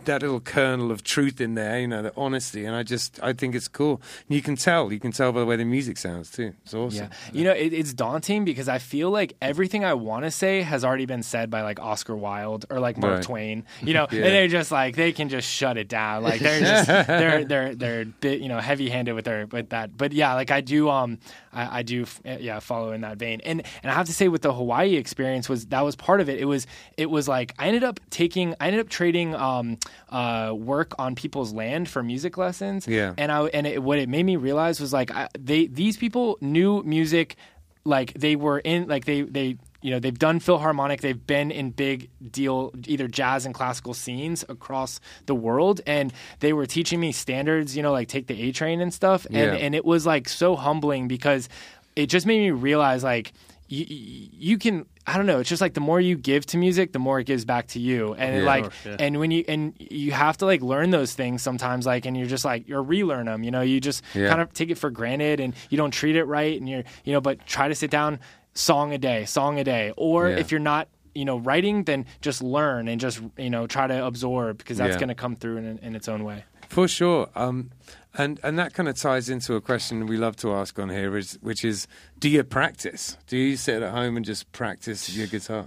Speaker 1: that little kernel of truth in there, you know, the honesty, and I just I think it's cool. And you can tell, you can tell by the way the music sounds too. It's awesome.
Speaker 3: Yeah, you know, it, it's daunting because I feel like everything I want to say has already been said by like Oscar Wilde or like Mark
Speaker 1: Right.
Speaker 3: Twain. You know,
Speaker 1: Yeah.
Speaker 3: and they're just like they can just shut it down. Like they're just they're they're they're bit, you know heavy handed with their with that. But yeah, like I do um I, I do yeah follow in that vein. And and I have to say with the Hawaii experience was that was part of it. It was it was like I ended up taking I ended up trading um uh work on people's land for music lessons.
Speaker 1: Yeah.
Speaker 3: And I and it, what it made me realize was like I, they these people knew music like they were in like they they you know they've done philharmonic they've been in big deal either jazz and classical scenes across the world and they were teaching me standards you know like take the a train and stuff and
Speaker 1: Yeah.
Speaker 3: and it was like so humbling because it just made me realize like you, you can I don't know. It's just like the more you give to music, the more it gives back to you. And
Speaker 1: Yeah.
Speaker 3: like,
Speaker 2: course, yeah.
Speaker 3: and when you and you have to like learn those things sometimes, like, and you're just like you're relearn them. You know, you just
Speaker 1: Yeah.
Speaker 3: kind of take it for granted, and you don't treat it right, and you're you know, but try to sit down, song a day, song a day, or
Speaker 1: Yeah.
Speaker 3: if you're not you know writing, then just learn and just you know try to absorb because that's
Speaker 1: Yeah.
Speaker 3: going to come through in, in its own way.
Speaker 1: For sure. Um, and, and that kind of ties into a question we love to ask on here, is, which is do you practice? Do you sit at home and just practice your guitar?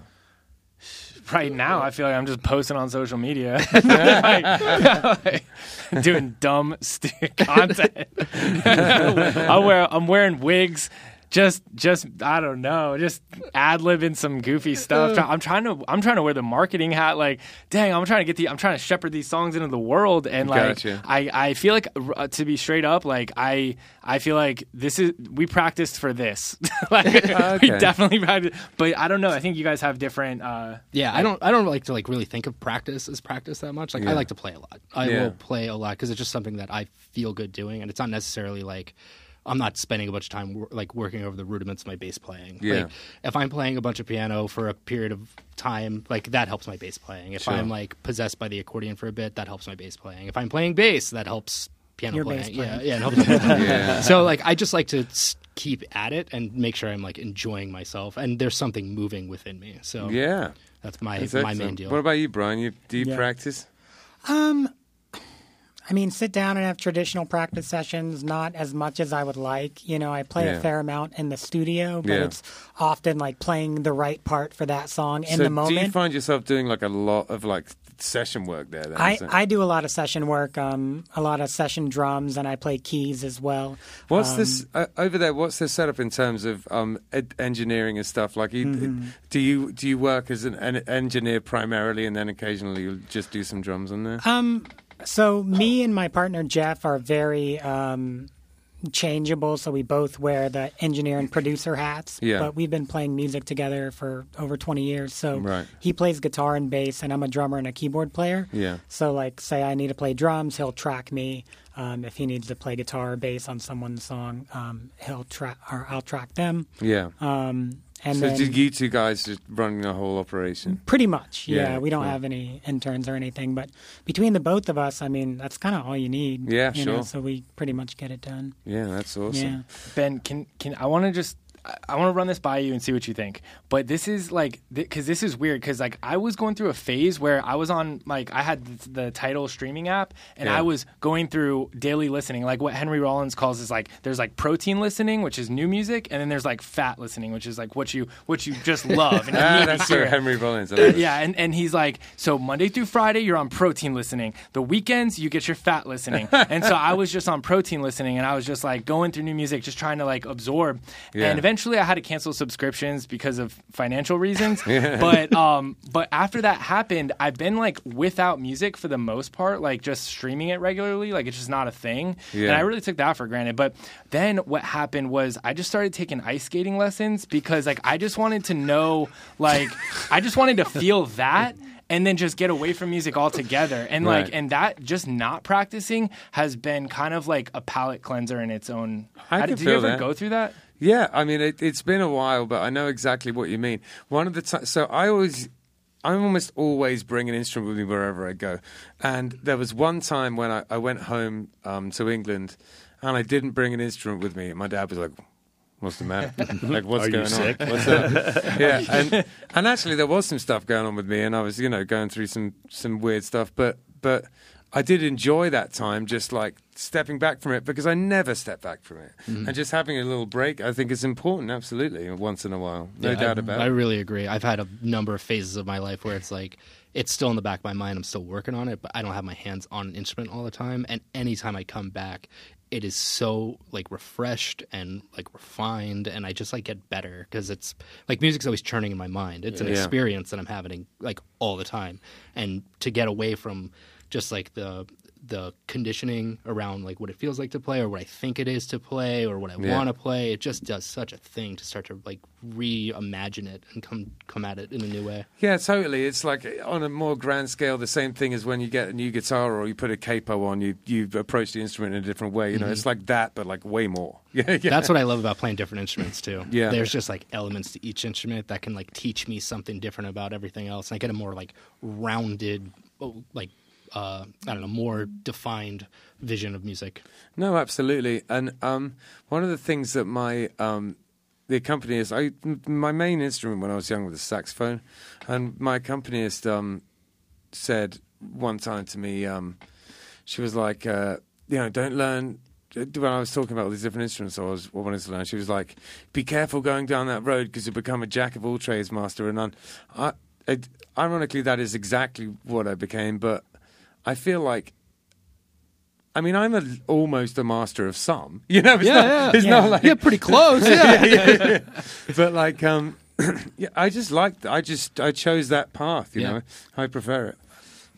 Speaker 3: Right now, I feel like I'm just posting on social media, Like, like, doing dumb st- content. I wear, I'm wearing wigs. Just, just, I don't know. Just ad libbing some goofy stuff. I'm trying to, I'm trying to wear the marketing hat. Like, dang, I'm trying to get the, I'm trying to shepherd these songs into the world. And like,
Speaker 1: Gotcha.
Speaker 3: I, I feel like, uh, to be straight up, like, I, I feel like this is, we practiced for this. like, we definitely practiced. But I don't know. I think you guys have different. Uh,
Speaker 4: Yeah, I don't. I don't like to like really think of practice as practice that much. Like
Speaker 1: Yeah.
Speaker 4: I like to play a lot. I
Speaker 1: Yeah.
Speaker 4: will play a lot because it's just something that I feel good doing, and it's not necessarily like I'm not spending a bunch of time like working over the rudiments of my bass playing.
Speaker 1: Yeah.
Speaker 4: Like, if I'm playing a bunch of piano for a period of time, like that helps my bass playing. If
Speaker 1: Sure.
Speaker 4: I'm like possessed by the accordion for a bit, that helps my bass playing. If I'm playing bass, that helps piano
Speaker 5: Your
Speaker 4: playing.
Speaker 5: bass
Speaker 4: Yeah,
Speaker 5: playing.
Speaker 4: yeah, it helps. my bass playing.
Speaker 1: Yeah.
Speaker 4: So like I just like to keep at it and make sure I'm like enjoying myself and there's something moving within me. So
Speaker 1: Yeah.
Speaker 4: that's my
Speaker 1: That's
Speaker 4: my
Speaker 1: excellent.
Speaker 4: main deal.
Speaker 1: What about you, Brian? You, do you
Speaker 5: Yeah.
Speaker 1: practice?
Speaker 5: Um, I mean, sit down and have traditional practice sessions, not as much as I would like. You know, I play
Speaker 1: Yeah.
Speaker 5: a fair amount in the studio, but
Speaker 1: Yeah.
Speaker 5: it's often like playing the right part for that song in
Speaker 1: so
Speaker 5: the moment.
Speaker 1: do you find yourself doing like a lot of like session work there? Then,
Speaker 5: I. I do a lot of session work, um, a lot of session drums, and I play keys as well.
Speaker 1: What's
Speaker 5: Um,
Speaker 1: this uh, over there? What's the setup in terms of um, ed- engineering and stuff? Like, you,
Speaker 5: Mm-hmm.
Speaker 1: do you do you work as an, an engineer primarily, and then occasionally you'll just do some drums on there?
Speaker 5: Um, so me and my partner Jeff are very um, changeable. So we both wear the engineer and producer hats.
Speaker 1: Yeah.
Speaker 5: But we've been playing music together for over 20 years. So
Speaker 1: Right.
Speaker 5: he plays guitar and bass, and I'm a drummer and a keyboard player.
Speaker 1: Yeah.
Speaker 5: So like, say I need to play drums, he'll track me. Um, if he needs to play guitar or bass on someone's song, um, he'll track or I'll track them.
Speaker 1: yeah.
Speaker 5: Um, and
Speaker 1: so
Speaker 5: then
Speaker 1: do you two guys just running the whole operation?
Speaker 5: Pretty much, yeah.
Speaker 1: Yeah,
Speaker 5: we don't
Speaker 1: cool.
Speaker 5: have any interns or anything, but between the both of us, I mean, that's kind of all you need.
Speaker 1: Yeah,
Speaker 5: you know,
Speaker 1: sure.
Speaker 5: so we pretty much get it done.
Speaker 1: Yeah, that's awesome.
Speaker 5: Yeah.
Speaker 3: Ben, can can I want to just I- want to run this by you and see what you think. But this is like because this is weird because like I was going through a phase where I was on like I had the, the Tidal streaming app and
Speaker 1: Yeah.
Speaker 3: I was going through daily listening, like what Henry Rollins calls is like there's like protein listening, which is new music, and then there's like fat listening, which is like what you what you just love and
Speaker 1: Ah, that's
Speaker 3: hear.
Speaker 1: Henry Rollins. I love it.
Speaker 3: Yeah, and, and he's like, so Monday through Friday, you're on protein listening. The weekends, you get your fat listening. and so I was just on protein listening, and I was just like going through new music, just trying to like absorb.
Speaker 1: Yeah.
Speaker 3: And eventually, I had to cancel subscriptions because of financial reasons. But um, but after that happened, I've been like without music for the most part, like just streaming it regularly. Like it's just not a thing.
Speaker 1: Yeah.
Speaker 3: And I really took that for granted. But then what happened was I just started taking ice skating lessons because like I just wanted to know like I just wanted to feel that and then just get away from music altogether. And like and that just not practicing has been kind of like a palate cleanser in its own.
Speaker 1: I
Speaker 3: did you ever
Speaker 1: that.
Speaker 3: go through that?
Speaker 1: Yeah, I mean it, it's been a while, but I know exactly what you mean. One of the times, so I always, I'm almost always bring an instrument with me wherever I go. And there was one time when I, I went home um, to England, and I didn't bring an instrument with me. And my dad was like, "What's the matter? like, what's
Speaker 2: Are
Speaker 1: going
Speaker 2: sick?
Speaker 1: on? What's up?" yeah, and and actually there was some stuff going on with me, and I was you know going through some some weird stuff, but but I did enjoy that time, just like stepping back from it because I never step back from it,
Speaker 4: Mm-hmm.
Speaker 1: and just having a little break. I think is important, absolutely, once in a while, no
Speaker 4: Yeah,
Speaker 1: doubt
Speaker 4: I,
Speaker 1: about
Speaker 4: I really agree. I've had a number of phases of my life where it's like it's still in the back of my mind. I'm still working on it, but I don't have my hands on an instrument all the time. And anytime I come back, it is so like refreshed and like refined, and I just like get better because it's like music's always churning in my mind. It's an
Speaker 1: Yeah.
Speaker 4: experience that I'm having like all the time, and to get away from just like the the conditioning around like what it feels like to play or what I think it is to play or what I
Speaker 1: Yeah.
Speaker 4: want to play. It just does such a thing to start to like reimagine it and come come at it in a new way.
Speaker 1: Yeah, totally. It's like on a more grand scale, the same thing as when you get a new guitar or you put a capo on, you you approach the instrument in a different way. You know, it's like that, but like way more. Yeah.
Speaker 4: Mm-hmm. That's what I love about playing different instruments too.
Speaker 1: Yeah.
Speaker 4: There's just like elements to each instrument that can like teach me something different about everything else. And I get a more like rounded oh, like uh I don't know, more defined vision of music.
Speaker 1: No, absolutely. And um, one of the things that my um, the accompanist, I my main instrument when I was young was the saxophone, and my accompanist um, said one time to me, um, she was like, uh, you know, don't learn. When I was talking about all these different instruments I was wanted to learn, she was like, "Be careful going down that road because you become a jack of all trades, master of none." I, it, ironically, that is exactly what I became, but I feel like I mean, I'm a, almost a master of some. You know, it's
Speaker 4: Yeah,
Speaker 1: not,
Speaker 4: yeah.
Speaker 1: it's
Speaker 5: Yeah.
Speaker 1: not like
Speaker 4: Yeah, pretty close. Yeah.
Speaker 1: but like, um, yeah, I just like, I just, I chose that path. You
Speaker 4: Yeah.
Speaker 1: know, I prefer it.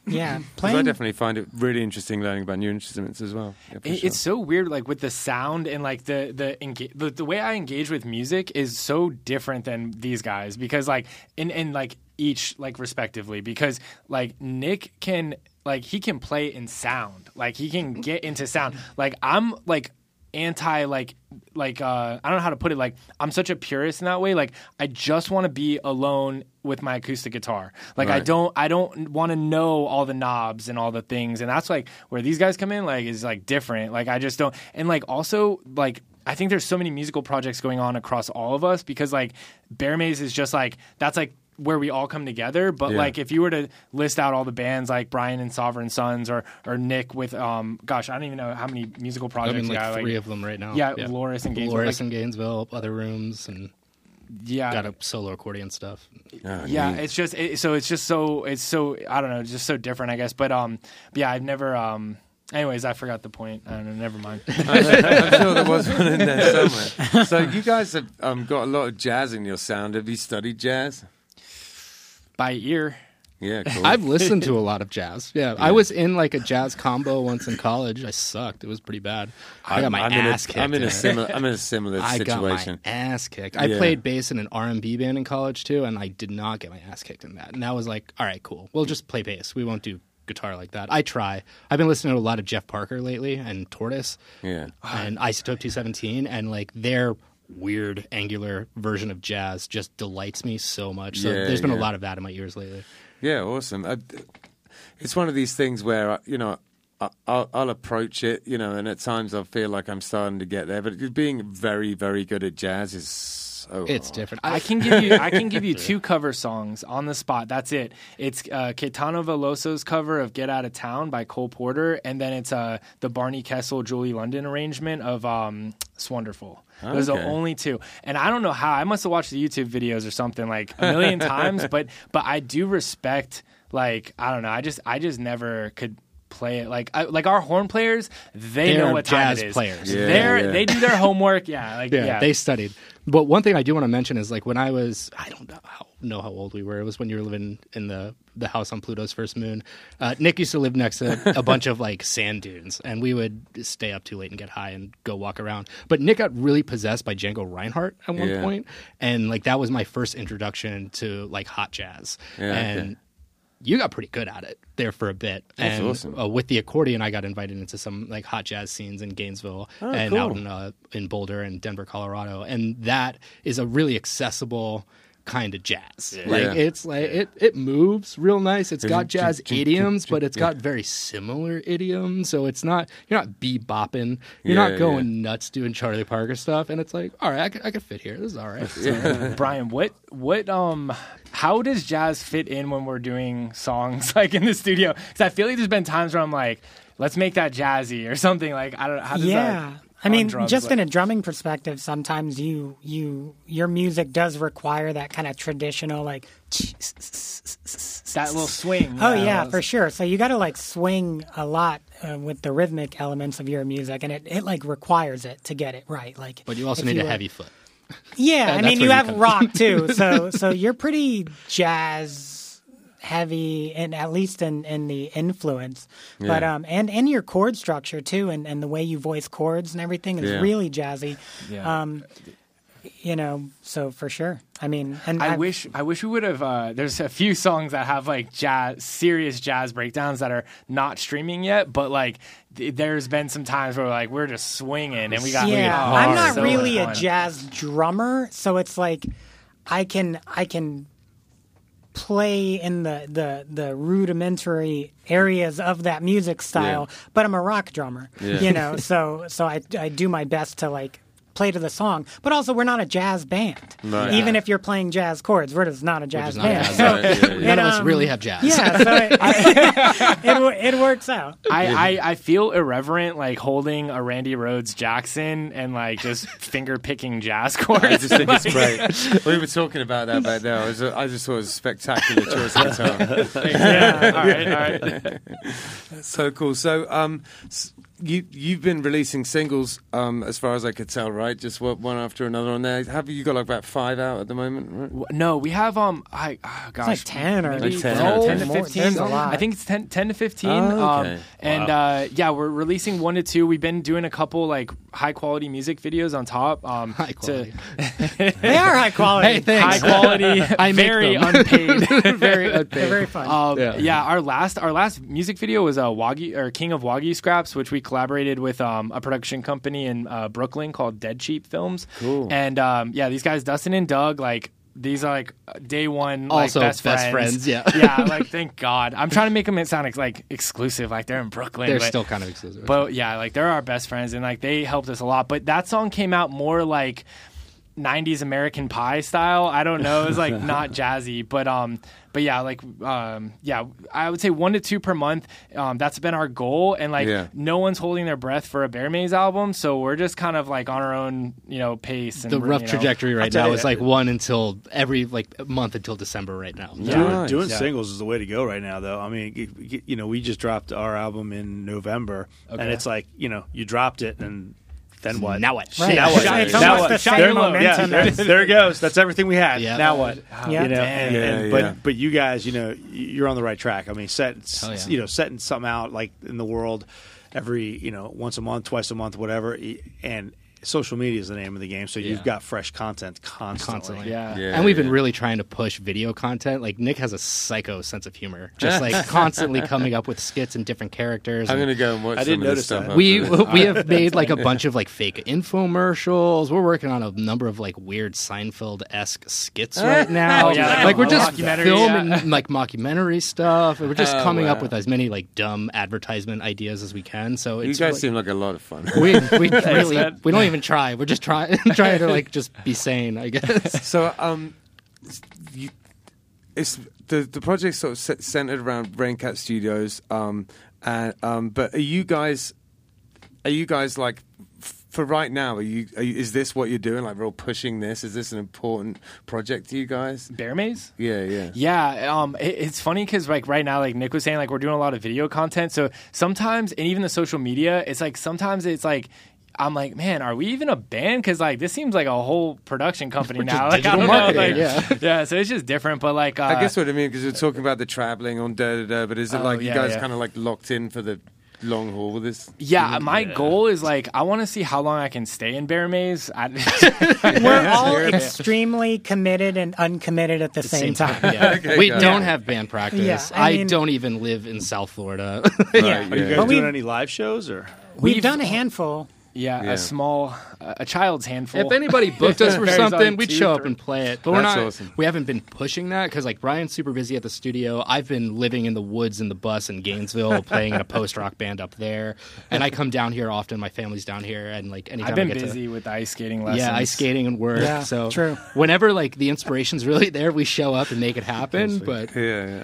Speaker 5: Yeah,
Speaker 1: 'Cause I definitely find it really interesting learning about new instruments as well. Yeah, for
Speaker 3: It-
Speaker 1: sure.
Speaker 3: It's so weird, like with the sound and like the the, enga- the the way I engage with music is so different than these guys because like in in like each like respectively because like Nick can like he can play in sound. Like he can get into sound. Like I'm like anti like like uh I don't know how to put it. Like I'm such a purist in that way. Like I just want to be alone with my acoustic guitar. Like I don't I don't want to know all the knobs and all the things. And that's like where these guys come in like is like different. Like I just don't and like also like I think there's so many musical projects going on across all of us because like Bear Maze is just like that's like where we all come together but
Speaker 1: Yeah.
Speaker 3: like if you were to list out all the bands like Brian and Sovereign Sons or or Nick with um gosh I don't even know how many musical
Speaker 4: I
Speaker 3: projects
Speaker 4: mean, like
Speaker 3: yeah,
Speaker 4: three of them right now.
Speaker 3: yeah, Loris and Gainesville
Speaker 4: Loris
Speaker 3: like,
Speaker 4: in Gainesville, other rooms, and
Speaker 3: yeah
Speaker 4: got a solo accordion stuff.
Speaker 1: Ah,
Speaker 3: yeah
Speaker 1: neat.
Speaker 3: it's just it, so it's just so it's so i don't know just so different i guess but um yeah i've never um anyways i forgot the point i don't know never mind
Speaker 1: I'm sure there was one in there somewhere. So you guys have um, got a lot of jazz in your sound. Have you studied jazz?
Speaker 3: By ear
Speaker 1: Yeah, cool.
Speaker 4: I've listened to a lot of jazz. Yeah, I was in like a jazz combo once in college. I sucked. It was pretty bad. I got my
Speaker 1: I'm
Speaker 4: ass
Speaker 1: in
Speaker 4: kicked.
Speaker 1: I'm in a similar. I'm in a similar
Speaker 4: I got my ass kicked. I
Speaker 1: Yeah.
Speaker 4: played bass in an R and B band in college too, and I did not get my ass kicked in that. And that was like, all right, cool. We'll just play bass. We won't do guitar like that. I try. I've been listening to a lot of Jeff Parker lately and Tortoise
Speaker 1: Yeah.
Speaker 4: and Isotope 217, and like their weird angular version of jazz just delights me so much. So
Speaker 1: Yeah,
Speaker 4: there's been a lot of that in my ears lately.
Speaker 1: Yeah, awesome. I, it's one of these things where uh, you know I, I'll, I'll approach it, you know, and at times I feel like I'm starting to get there. But being very, very good at jazz is so.
Speaker 4: It's different.
Speaker 3: I can give you I can give you two cover songs on the spot. That's it. It's uh, Caetano Veloso's cover of "Get Out of Town" by Cole Porter, and then it's uh, the Barney Kessel Julie London arrangement of um, "Swonderful." Those are the only two, and I don't know how. I must have watched the YouTube videos or something like a million times, but but I do respect like I don't know. I just I just never could play it like I, like our horn players. They
Speaker 4: They're
Speaker 3: know what time
Speaker 4: jazz
Speaker 3: it is.
Speaker 4: players.
Speaker 1: Yeah,
Speaker 3: They're
Speaker 1: yeah.
Speaker 3: they do their homework. Yeah, like
Speaker 4: yeah,
Speaker 3: yeah.
Speaker 4: they studied. But one thing I do want to mention is like when I was I don't know how, know how old we were. It was when you were living in the the house on Pluto's first moon. Uh, Nick used to live next to a bunch of like sand dunes, and we would stay up too late and get high and go walk around. But Nick got really possessed by Django Reinhardt at one
Speaker 1: Yeah.
Speaker 4: point, and like that was my first introduction to like hot jazz.
Speaker 1: Yeah,
Speaker 4: and
Speaker 1: okay.
Speaker 4: You got pretty good at it there for a bit.
Speaker 1: That's
Speaker 4: and
Speaker 1: awesome.
Speaker 4: uh, with the accordion, I got invited into some like hot jazz scenes in Gainesville
Speaker 1: Oh,
Speaker 4: and
Speaker 1: cool.
Speaker 4: out in uh, in Boulder and Denver, Colorado, and that is a really accessible kind of jazz. Like
Speaker 1: Yeah.
Speaker 4: it's like it it moves real nice. It's got jazz
Speaker 1: j- j-
Speaker 4: idioms,
Speaker 1: j-
Speaker 4: but it's
Speaker 1: yeah.
Speaker 4: got very similar idioms. So it's not you're not bebopping. You're
Speaker 1: Yeah,
Speaker 4: not going nuts doing Charlie Parker stuff. And it's like, all right, I could, I could fit here. This is all right. It's.
Speaker 3: Brian, what what um how does jazz fit in when we're doing songs like in the studio? Because I feel like there's been times where I'm like, let's make that jazzy or something. Like I don't know how does
Speaker 5: yeah.
Speaker 3: that.
Speaker 5: I mean,
Speaker 3: drums,
Speaker 5: just
Speaker 3: like-
Speaker 5: in a drumming perspective, sometimes you you your music does require that kind of traditional like.
Speaker 3: that little swing.
Speaker 5: Oh yeah,
Speaker 3: that's-
Speaker 5: for sure. So you got to like swing a lot uh, with the rhythmic elements of your music, and it, it like requires it to get it right. Like,
Speaker 4: But you also
Speaker 5: if
Speaker 4: need a
Speaker 5: were-
Speaker 4: heavy foot.
Speaker 5: Yeah, I mean, you
Speaker 4: you
Speaker 5: have rock too, so so you're pretty jazz heavy, and at least in, in the influence, but um, and and your chord structure too, and, and the way you voice chords and everything is
Speaker 1: Yeah.
Speaker 5: really jazzy.
Speaker 3: Yeah.
Speaker 5: Um, you know, so for sure. I mean, and
Speaker 3: I
Speaker 5: I've-
Speaker 3: wish I wish we would have. Uh, there's a few songs that have like jazz, serious jazz breakdowns that are not streaming yet, but like there's been some times where like we're just swinging and we got
Speaker 5: yeah, I'm not
Speaker 3: so
Speaker 5: really a jazz drummer, so it's like I can I can play in the the the rudimentary areas of that music style, but I'm a rock drummer,
Speaker 1: Yeah.
Speaker 5: you know. So so I I do my best to like play to the song, but also we're not a jazz band.
Speaker 1: Right.
Speaker 5: Even if you're playing jazz chords, we're just not a jazz
Speaker 4: just not a
Speaker 5: band.
Speaker 4: jazz
Speaker 5: So
Speaker 1: Right, yeah, yeah.
Speaker 4: None of us
Speaker 5: um,
Speaker 4: really have jazz.
Speaker 5: yeah, so it, it, it works out.
Speaker 3: I, I, I feel irreverent like holding a Randy Rhoads Jackson and like just finger picking jazz chords.
Speaker 1: I just think it's great. we were talking about that back there. I, was, I just thought it was a spectacular choice of guitar.
Speaker 3: yeah, all right, all right.
Speaker 1: so cool. So, um, s- you you've been releasing singles, um, as far as I could tell, right? Just one one after another on there. Have you got like about five out at the moment? Right?
Speaker 3: No, we have um I oh, gosh
Speaker 5: like 10 or
Speaker 1: Like 10
Speaker 3: no,
Speaker 1: or
Speaker 3: 10 to 15
Speaker 5: There's a lot.
Speaker 3: I think it's 10, 10 to 15
Speaker 1: Oh,
Speaker 3: um
Speaker 1: okay.
Speaker 3: and uh yeah we're releasing one to two we've been doing a couple like high quality music videos on top um
Speaker 4: High
Speaker 3: to-
Speaker 4: quality.
Speaker 5: They are high quality.
Speaker 4: Hey, thanks.
Speaker 3: high quality
Speaker 4: I make
Speaker 3: very
Speaker 4: them.
Speaker 3: unpaid very unpaid
Speaker 5: They're very fun.
Speaker 3: um,
Speaker 4: Yeah.
Speaker 3: yeah. our last our last music video was uh, Wagyu or King of Wagyu Scraps, which we collaborated with um, a production company in uh, Brooklyn called Dead Cheap Films.
Speaker 1: Cool.
Speaker 3: And um, yeah, these guys, Dustin and Doug, like these are like day one, like,
Speaker 4: Also
Speaker 3: best,
Speaker 4: best
Speaker 3: friends.
Speaker 4: friends, yeah.
Speaker 3: yeah. Like thank God. I'm trying to make them sound ex- like exclusive, like they're in Brooklyn.
Speaker 4: They're
Speaker 3: but-
Speaker 4: still kind of exclusive.
Speaker 3: but yeah, like they're our best friends and like they helped us a lot. But that song came out more like 90s American Pie style. I don't know. It was like not jazzy, but um but yeah, like um yeah, I would say 1 to 2 per month. Um that's been our goal and like
Speaker 1: Yeah.
Speaker 3: no one's holding their breath for a Bear Maze album, so we're just kind of like on our own, you know, pace and
Speaker 4: the rough
Speaker 3: you know-
Speaker 4: trajectory right now is like one until every like month until December right now.
Speaker 3: Yeah.
Speaker 2: Doing,
Speaker 1: Nice.
Speaker 2: doing
Speaker 3: Yeah.
Speaker 2: singles is the way to go right now, though. I mean, you- you, you know, we just dropped our album in November, and it's like, you know, you dropped it, and then mm. what?
Speaker 4: Now what?
Speaker 5: Right.
Speaker 2: Now what?
Speaker 5: Shot- it's
Speaker 2: now what?
Speaker 5: the shot
Speaker 2: There-
Speaker 5: momentum.
Speaker 2: Yeah, there, there it goes. That's everything we had.
Speaker 4: Yeah.
Speaker 2: Now what?
Speaker 5: Yeah.
Speaker 2: You know, and,
Speaker 1: Yeah,
Speaker 2: and-
Speaker 1: yeah.
Speaker 2: but but you guys, you know, you're on the right track. I mean, set,
Speaker 4: oh, yeah.
Speaker 2: you know, setting something out like in the world every, you know, once a month, twice a month, whatever, and social media is the name of the game. So you've got fresh content constantly.
Speaker 4: Constantly.
Speaker 3: Yeah.
Speaker 1: Yeah,
Speaker 4: and we've been really trying to push video content. Like Nick has a psycho sense of humor, just like constantly coming up with skits and different characters.
Speaker 1: I'm
Speaker 4: and
Speaker 1: gonna go and watch.
Speaker 2: I didn't notice
Speaker 1: this stuff
Speaker 2: that.
Speaker 4: we we have made like a bunch of like fake infomercials. We're working on a number of like weird Seinfeld esque skits right now.
Speaker 3: Oh, yeah,
Speaker 4: like we're just filming
Speaker 3: yeah.
Speaker 4: like mockumentary stuff. We're just
Speaker 1: Oh,
Speaker 4: coming up with as many like dumb advertisement ideas as we can. So
Speaker 1: You
Speaker 4: it's
Speaker 1: guys
Speaker 4: really-
Speaker 1: seem like a lot of fun.
Speaker 4: we we really we don't even try. We're just trying trying to like just be sane. I guess.
Speaker 1: So, um, you, it's the the project sort of centered around Raincat Studios. Um, and um, but are you guys, are you guys like, for right now? Are you, are you? Is this what you're doing? Like, real pushing this? Is this an important project to you guys?
Speaker 3: Bear Maze?
Speaker 1: Yeah, yeah.
Speaker 3: Yeah, um, it, it's funny because like right now, like Nick was saying, like we're doing a lot of video content. So sometimes, and even the social media, it's like sometimes it's like. I'm like, man, are we even a band? Because like this seems like a whole production company now. Like, I don't know, like,
Speaker 4: yeah.
Speaker 3: So it's just different. But like, uh,
Speaker 1: I guess what I mean because we're talking about the traveling on da da da. But is it
Speaker 3: Oh,
Speaker 1: like you guys
Speaker 3: yeah.
Speaker 1: kind of like locked in for the long haul with this?
Speaker 3: yeah, my goal is like I want to see how long I can stay in Bear Maze. I,
Speaker 5: We're all extremely committed and uncommitted at the same, time.
Speaker 4: Yeah.
Speaker 1: Okay,
Speaker 4: we don't have band practice.
Speaker 5: Yeah,
Speaker 4: I,
Speaker 5: I
Speaker 4: don't even live in South Florida.
Speaker 5: Yeah.
Speaker 1: Right,
Speaker 2: Are you guys
Speaker 5: But
Speaker 2: doing
Speaker 5: we-
Speaker 2: any live shows or?
Speaker 5: We've,
Speaker 3: We've-
Speaker 5: done a handful.
Speaker 3: Yeah,
Speaker 1: Yeah.
Speaker 3: a small, a child's handful.
Speaker 4: If anybody booked us for something, we'd
Speaker 3: two,
Speaker 4: show up
Speaker 3: three.
Speaker 4: and play it. But we're not.
Speaker 1: awesome.
Speaker 4: We haven't been pushing that because like Brian's super busy at the studio. I've been living in the woods in the bus in Gainesville, playing in a post rock band up there, and I come down here often. My family's down here, and like anytime
Speaker 3: I've been
Speaker 4: I get
Speaker 3: busy
Speaker 4: To,
Speaker 3: with ice skating lessons.
Speaker 4: yeah, ice skating and work.
Speaker 5: Yeah,
Speaker 4: so
Speaker 5: true.
Speaker 4: Whenever like the inspiration's really there, we show up and make it happen. But
Speaker 1: Yeah, yeah.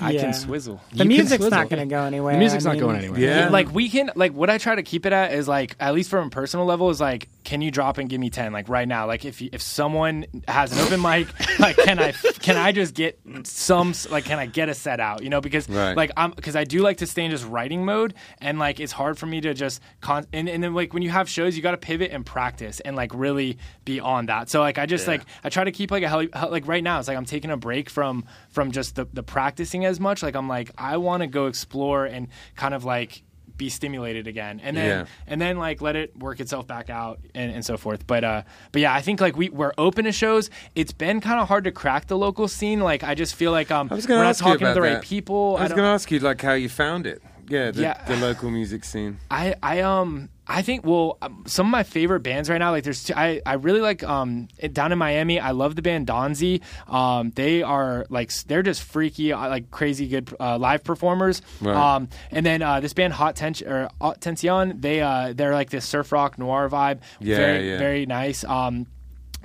Speaker 3: I
Speaker 5: Yeah.
Speaker 3: can swizzle.
Speaker 5: The
Speaker 4: You
Speaker 5: music's
Speaker 4: swizzle.
Speaker 5: not going to go anywhere.
Speaker 4: the music's
Speaker 5: I
Speaker 4: not
Speaker 5: mean,
Speaker 4: going anywhere.
Speaker 1: Yeah.
Speaker 3: like we can like what I try to keep it at is like at least from a personal level is like can you drop and give me 10 like right now like if you- if someone has an open mic like can I can I just get some like can I get a set out you know because
Speaker 1: Right.
Speaker 3: like I'm because I do like to stay in just writing mode and like it's hard for me to just con and, and then like when you have shows you got to pivot and practice and like really be on that so like I just like I try to keep like a heli- hel- like right now it's like I'm taking a break from from just the the practicing as much like I'm like I want to go explore and kind of like be stimulated again and then
Speaker 1: Yeah.
Speaker 3: and then like let it work itself back out and, and so forth but uh but yeah i think like we, we're open to shows it's been kind of hard to crack the local scene like i just feel like um
Speaker 1: I was
Speaker 3: we're
Speaker 1: going to
Speaker 3: not talking to the
Speaker 1: that.
Speaker 3: right people
Speaker 1: I was to ask you like how you found it. Yeah, the,
Speaker 3: Yeah.
Speaker 1: the local music scene.
Speaker 3: I I um I think well um, some of my favorite bands right now like there's two, I I really like um it- down in Miami I love the band Donzi um they are like they're just freaky uh, like crazy good uh, live performers
Speaker 1: Right.
Speaker 3: um and then uh, this band Hot Tension or Hot Tension they uh they're like this surf rock noir vibe
Speaker 1: Yeah,
Speaker 3: very
Speaker 1: yeah.
Speaker 3: very nice um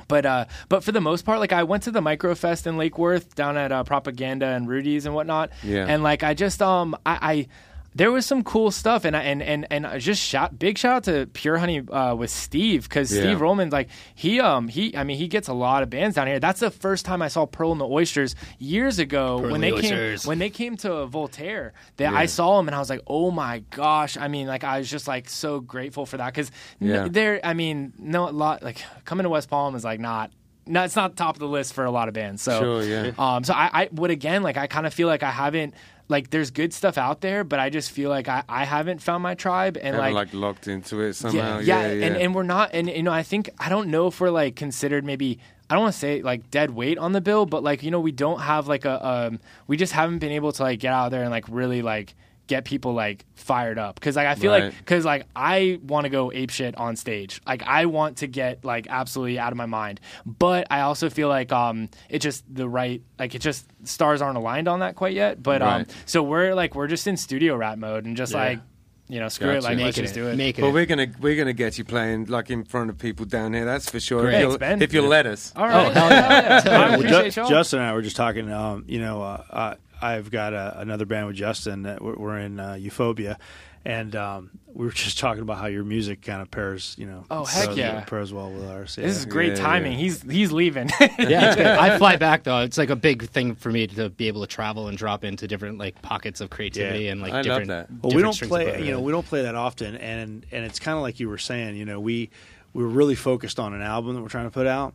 Speaker 3: but uh, but for the most part, like I went to the Microfest in Lake Worth down at uh, Propaganda and Rudy's and whatnot.
Speaker 1: Yeah.
Speaker 3: And like I just um I. I there was some cool stuff, and I, and and and just shout big shout out to Pure Honey uh, with Steve because
Speaker 1: Yeah.
Speaker 3: Steve Rollman's like he um he I mean he gets a lot of bands down here. That's the first time I saw Pearl and the Oysters years ago
Speaker 4: Pearl
Speaker 3: when they
Speaker 4: the
Speaker 3: came when they came to Voltaire. That
Speaker 1: Yeah.
Speaker 3: I saw them and I was like, oh my gosh! I mean, like I was just like so grateful for that because
Speaker 1: Yeah.
Speaker 3: there I mean no a lot like coming to West Palm is like not. No, it's not top of the list for a lot of bands. So,
Speaker 1: Sure, yeah.
Speaker 3: um, so I, I would again like I kind of feel like I haven't like there's good stuff out there, but I just feel like I, I haven't found my tribe and like,
Speaker 1: like, locked into it somehow.
Speaker 3: yeah,
Speaker 1: Yeah, yeah.
Speaker 3: And, and we're not and you know I think I don't know if we're like considered maybe I don't want to say like dead weight on the bill, but like you know we don't have like a um we just haven't been able to like get out there and like really like get people like fired up because like I feel like because like I want to go ape shit on stage. Like I want to get like absolutely out of my mind, but I also feel like um it just the right like it just stars aren't aligned on that quite yet. But um so we're like we're just in studio rat mode and just
Speaker 2: Yeah.
Speaker 3: like you know screw it
Speaker 1: Gotcha.
Speaker 3: like let's
Speaker 4: making
Speaker 3: just
Speaker 4: it,
Speaker 3: do it.
Speaker 4: making
Speaker 1: well,
Speaker 4: it.
Speaker 1: we're gonna we're gonna get you playing like in front of people down here. That's for sure.
Speaker 3: Great.
Speaker 1: If you'll,
Speaker 3: Thanks,
Speaker 1: if you'll let us.
Speaker 3: All right,
Speaker 4: Oh, hell yeah.
Speaker 3: Hell yeah. I
Speaker 2: Well,
Speaker 3: appreciate
Speaker 2: Ju-
Speaker 3: y'all.
Speaker 2: Justin and I were just talking. Um, you know, uh, uh, I've got uh, another band with Justin. That we're, we're in uh, Euphoria, and um, we were just talking about how your music kind of pairs. You know,
Speaker 3: Oh, heck
Speaker 2: pairs-
Speaker 3: yeah.
Speaker 2: pairs well with ours. Yeah.
Speaker 3: This is great
Speaker 1: Yeah,
Speaker 3: timing.
Speaker 1: yeah.
Speaker 3: He's he's leaving.
Speaker 4: yeah. I fly back though. It's like a big thing for me to be able to travel and drop into different like pockets of creativity
Speaker 2: Yeah.
Speaker 4: and like
Speaker 1: I love
Speaker 4: different.
Speaker 1: that.
Speaker 2: Well, we don't play.
Speaker 4: bow.
Speaker 2: You know, we don't play that often, and and it's kind of like you were saying. You know, we we're really focused on an album that we're trying to put out,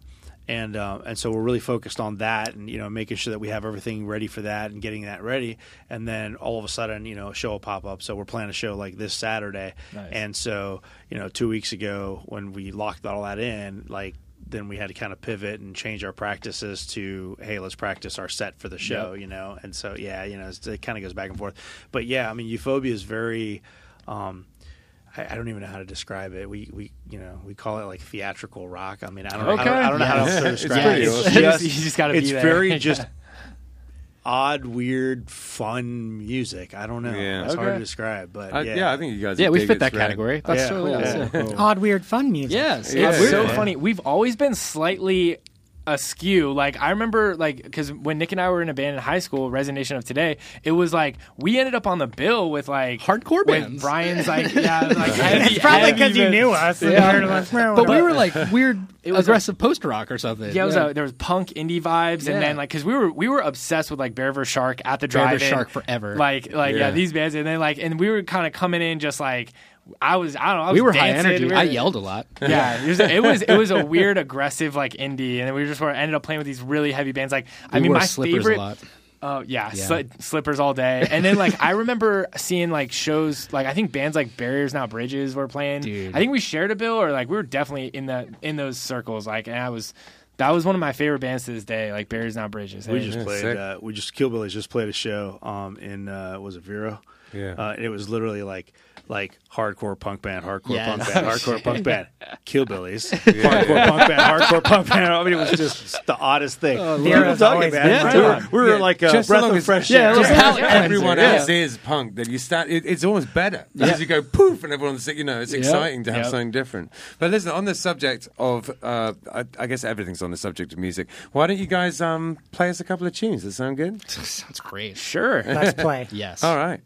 Speaker 2: and uh, and so we're really focused on that, and you know, making sure that we have everything ready for that, and getting that ready, and then all of a sudden, you know, a show will pop up. So we're planning a show like this Saturday,
Speaker 3: Nice.
Speaker 2: and so you know, two weeks ago when we locked all that in, like. Then we had to kind of pivot and change our practices to, hey, let's practice our set for the show,
Speaker 3: Yep.
Speaker 2: you know. And so, yeah, you know, it's, it kind of goes back and forth. But yeah, I mean, Euphoria is very. Um, I, I don't even know how to describe it. We, we, you know, we call it like theatrical rock. I mean, I don't, I don't, I don't know how else to
Speaker 1: Yeah. It's
Speaker 2: describe
Speaker 1: pretty
Speaker 2: it. It's just,
Speaker 3: You just gotta be
Speaker 2: it's
Speaker 3: there.
Speaker 2: very just odd, weird, fun music. I don't know.
Speaker 1: Yeah.
Speaker 2: It's hard to describe, but
Speaker 1: I,
Speaker 2: yeah.
Speaker 1: yeah. I think you guys.
Speaker 4: yeah, we fit
Speaker 1: it.
Speaker 4: that
Speaker 1: It's rad.
Speaker 4: category. That's
Speaker 2: Yeah.
Speaker 4: totally
Speaker 2: Yeah.
Speaker 4: yeah.
Speaker 2: Cool.
Speaker 5: Odd, weird, fun music.
Speaker 4: Yes,
Speaker 1: Yeah.
Speaker 3: It's
Speaker 1: Weird,
Speaker 3: so
Speaker 1: man.
Speaker 3: funny. We've always been slightly askew. Like I remember, like because when Nick and I were in a band in high school, Resignation of Today, it was like we ended up on the bill with like
Speaker 4: Hardcore
Speaker 3: with
Speaker 4: bands.
Speaker 3: Brian's like yeah, like heavy,
Speaker 5: It's probably because you knew us. and
Speaker 4: Yeah.
Speaker 5: you were like, well,
Speaker 4: But we
Speaker 5: whatever.
Speaker 4: were like weird,
Speaker 3: was
Speaker 4: aggressive post rock or something.
Speaker 3: Yeah, it was a, uh, there was punk indie vibes,
Speaker 4: Yeah.
Speaker 3: and then like because we were we were obsessed with like Bear vs Shark at the drive.
Speaker 4: Bear
Speaker 3: drive
Speaker 4: vs. Shark forever.
Speaker 3: Like like yeah.
Speaker 1: Yeah.
Speaker 3: these bands, and then like and we were kind of coming in just like I was I don't know I was
Speaker 4: we were high energy.
Speaker 3: we were-
Speaker 4: I yelled a lot.
Speaker 3: Yeah, it was, it was it was a weird aggressive like indie, and then we just were ended up playing with these really heavy bands. Like I mean,
Speaker 4: wore
Speaker 3: my
Speaker 4: slippers
Speaker 3: favorite.
Speaker 4: a lot.
Speaker 3: Oh yeah,
Speaker 4: Yeah.
Speaker 3: sli- slippers all day. And then like I remember seeing like shows like I think bands like Barriers Now Bridges were playing.
Speaker 4: Dude.
Speaker 3: I think we shared a bill or like we were definitely in the in those circles. Like and I was that was one of my favorite bands to this day. Like Barriers Now Bridges.
Speaker 2: We
Speaker 3: Hey.
Speaker 2: just
Speaker 1: Yeah,
Speaker 2: played.
Speaker 1: sick.
Speaker 2: Uh, we just Killbillies just played a show um, in uh, was it Vero?
Speaker 1: Yeah.
Speaker 2: Uh, and it was literally like like hardcore punk band, hardcore
Speaker 4: Yeah,
Speaker 2: punk band, hardcore punk band, Killbillies, hardcore punk band, hardcore punk band. I mean, it was just the oddest thing.
Speaker 5: The
Speaker 2: we were
Speaker 5: era's
Speaker 2: talking,
Speaker 5: always
Speaker 2: man.
Speaker 5: been
Speaker 2: we were, we were
Speaker 1: Yeah,
Speaker 2: like a
Speaker 1: just
Speaker 2: breath of fresh air.
Speaker 4: it was
Speaker 1: Just
Speaker 4: how
Speaker 1: how everyone
Speaker 4: happens,
Speaker 1: else is punk that you start. It, it's almost better because you go poof and everyone's you know it's exciting to have
Speaker 6: Yep.
Speaker 1: something different. But listen, on the subject of, uh, I, I guess everything's on the subject of music. Why don't you guys um, play us a couple of tunes? Does that sound good?
Speaker 4: Sounds great.
Speaker 6: Sure.
Speaker 5: Let's play.
Speaker 4: Yes.
Speaker 1: All right.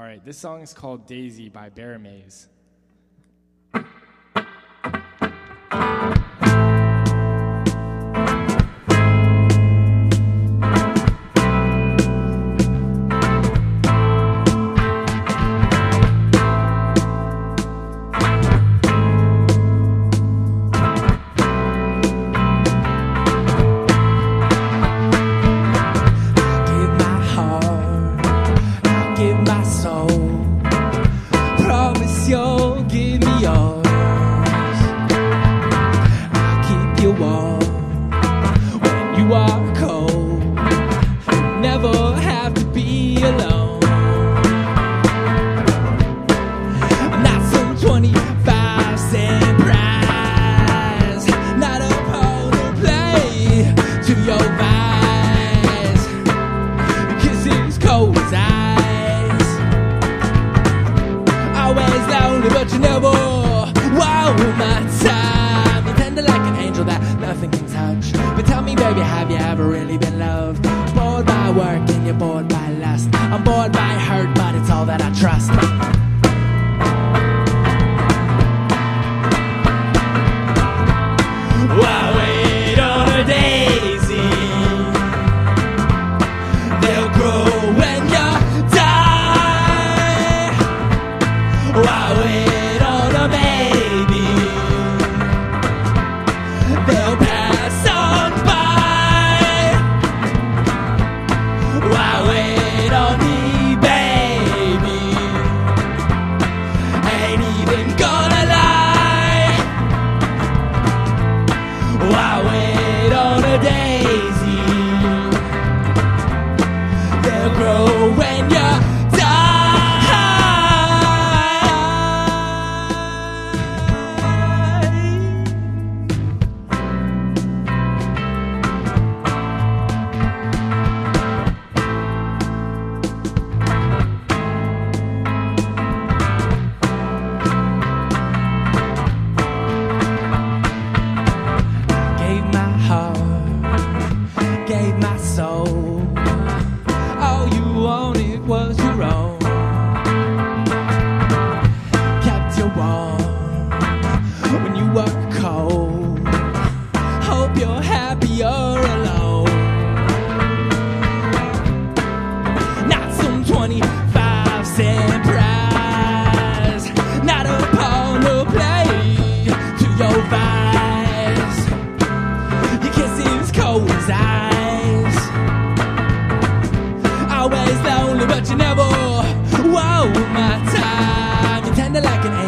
Speaker 6: All right, this song is called Daisy by Bear Maze.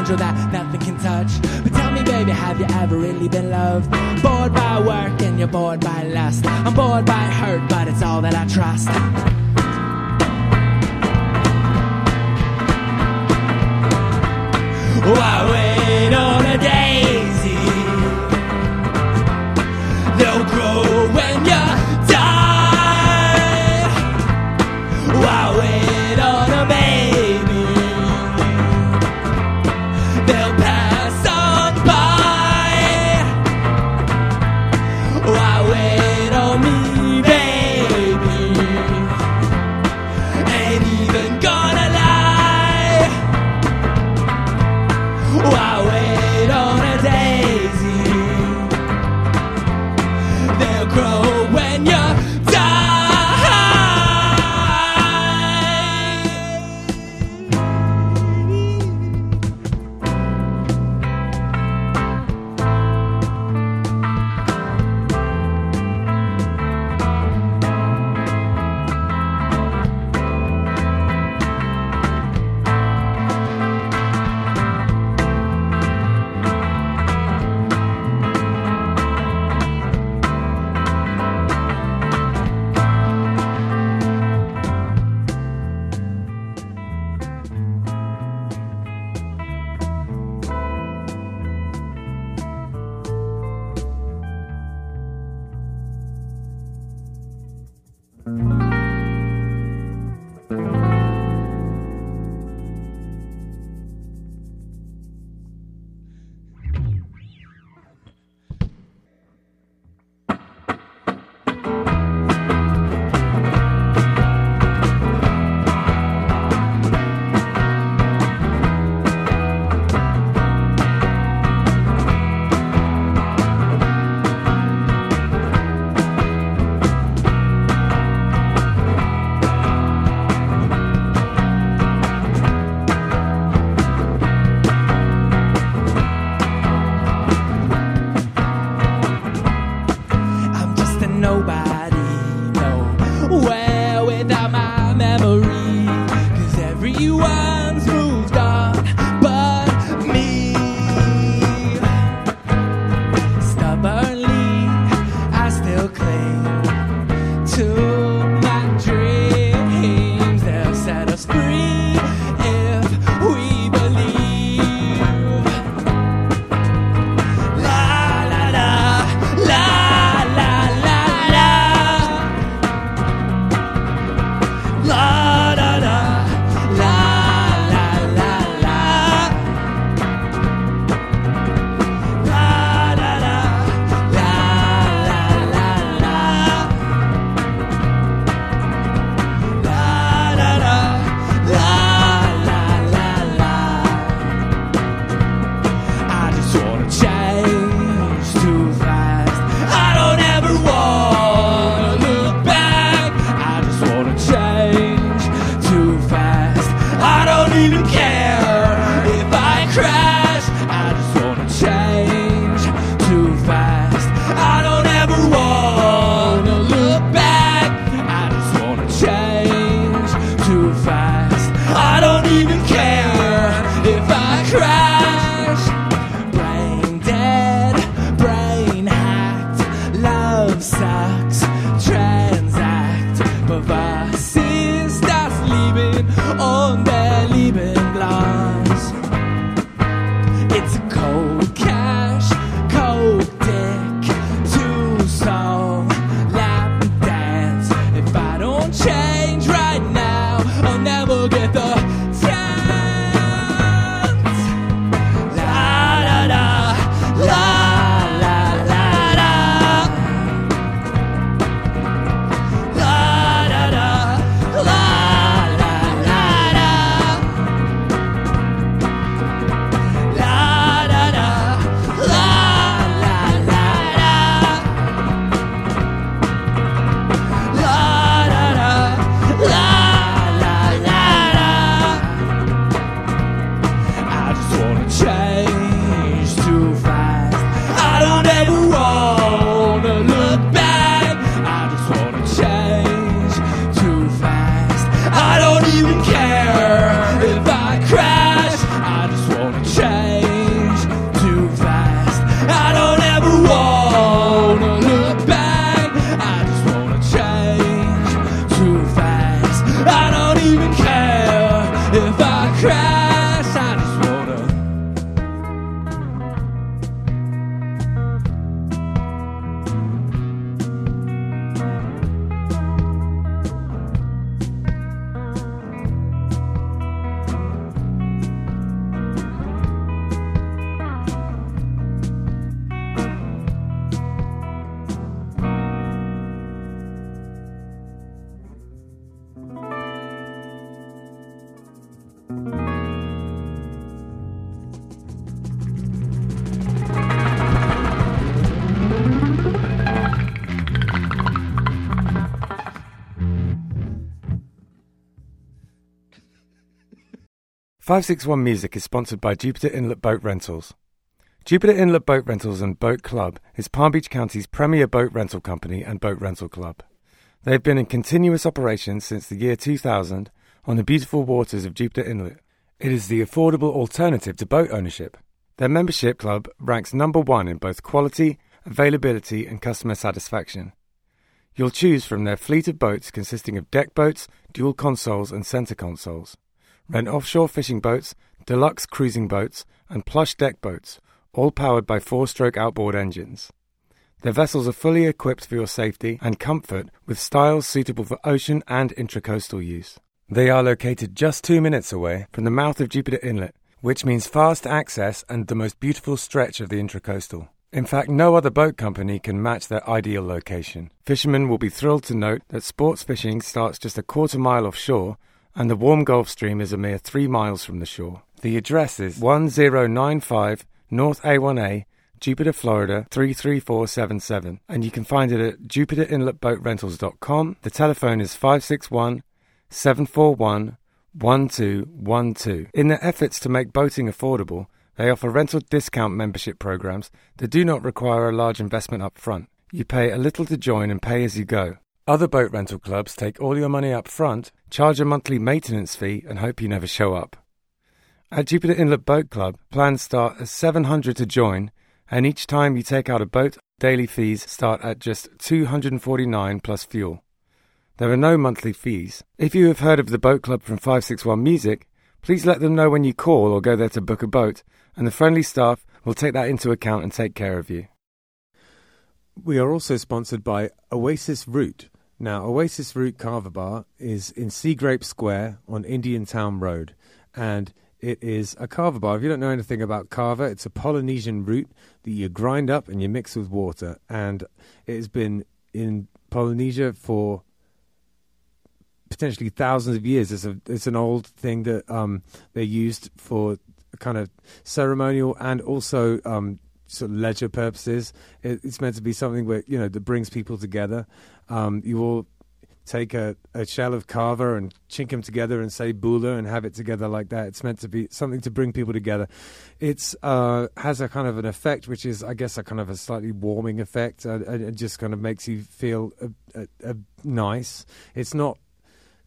Speaker 7: Angel that nothing can touch. But tell me, baby, have you ever really been loved? Bored by work and you're bored by lust. I'm bored by hurt, but it's all that I trust. Why wait on a
Speaker 1: 561 Music is sponsored by Jupiter Inlet Boat Rentals. Jupiter Inlet Boat Rentals and Boat Club is Palm Beach County's premier boat rental company and boat rental club. They have been in continuous operation since the year 2000 on the beautiful waters of Jupiter Inlet. It is the affordable alternative to boat ownership. Their membership club ranks number one in both quality, availability, and customer satisfaction. You'll choose from their fleet of boats consisting of deck boats, dual consoles, and center consoles. Rent offshore fishing boats, deluxe cruising boats, and plush deck boats, all powered by four stroke outboard engines. Their vessels are fully equipped for your safety and comfort with styles suitable for ocean and intracoastal use. They are located just two minutes away from the mouth of Jupiter Inlet, which means fast access and the most beautiful stretch of the intracoastal. In fact, no other boat company can match their ideal location. Fishermen will be thrilled to note that sports fishing starts just a quarter mile offshore and the warm Gulf Stream is a mere three miles from the shore. The address is 1095 North A1A, Jupiter, Florida 33477, and you can find it at jupiterinletboatrentals.com. The telephone is 561 741 1212. In their efforts to make boating affordable, they offer rental discount membership programs that do not require a large investment up front. You pay a little to join and pay as you go. Other boat rental clubs take all your money up front, charge a monthly maintenance fee, and hope you never show up. At Jupiter Inlet Boat Club, plans start at 700 to join, and each time you take out a boat, daily fees start at just 249 plus fuel. There are no monthly fees. If you have heard of the boat club from 561 Music, please let them know when you call or go there to book a boat, and the friendly staff will take that into account and take care of you. We are also sponsored by Oasis Root. Now, Oasis Root Kava Bar is in Seagrape Square on Indiantown Road, and it is a kava bar. If you don't know anything about kava, it's a Polynesian root that you grind up and you mix with water, and it has been in Polynesia for potentially thousands of years. It's a it's an old thing that um, they used for kind of ceremonial and also um, sort of leisure purposes. It, it's meant to be something where you know that brings people together. Um, you will take a, a shell of kava and chink them together and say bula and have it together like that. It's meant to be something to bring people together. It's uh, has a kind of an effect, which is, I guess, a kind of a slightly warming effect. Uh, it just kind of makes you feel uh, nice. It's not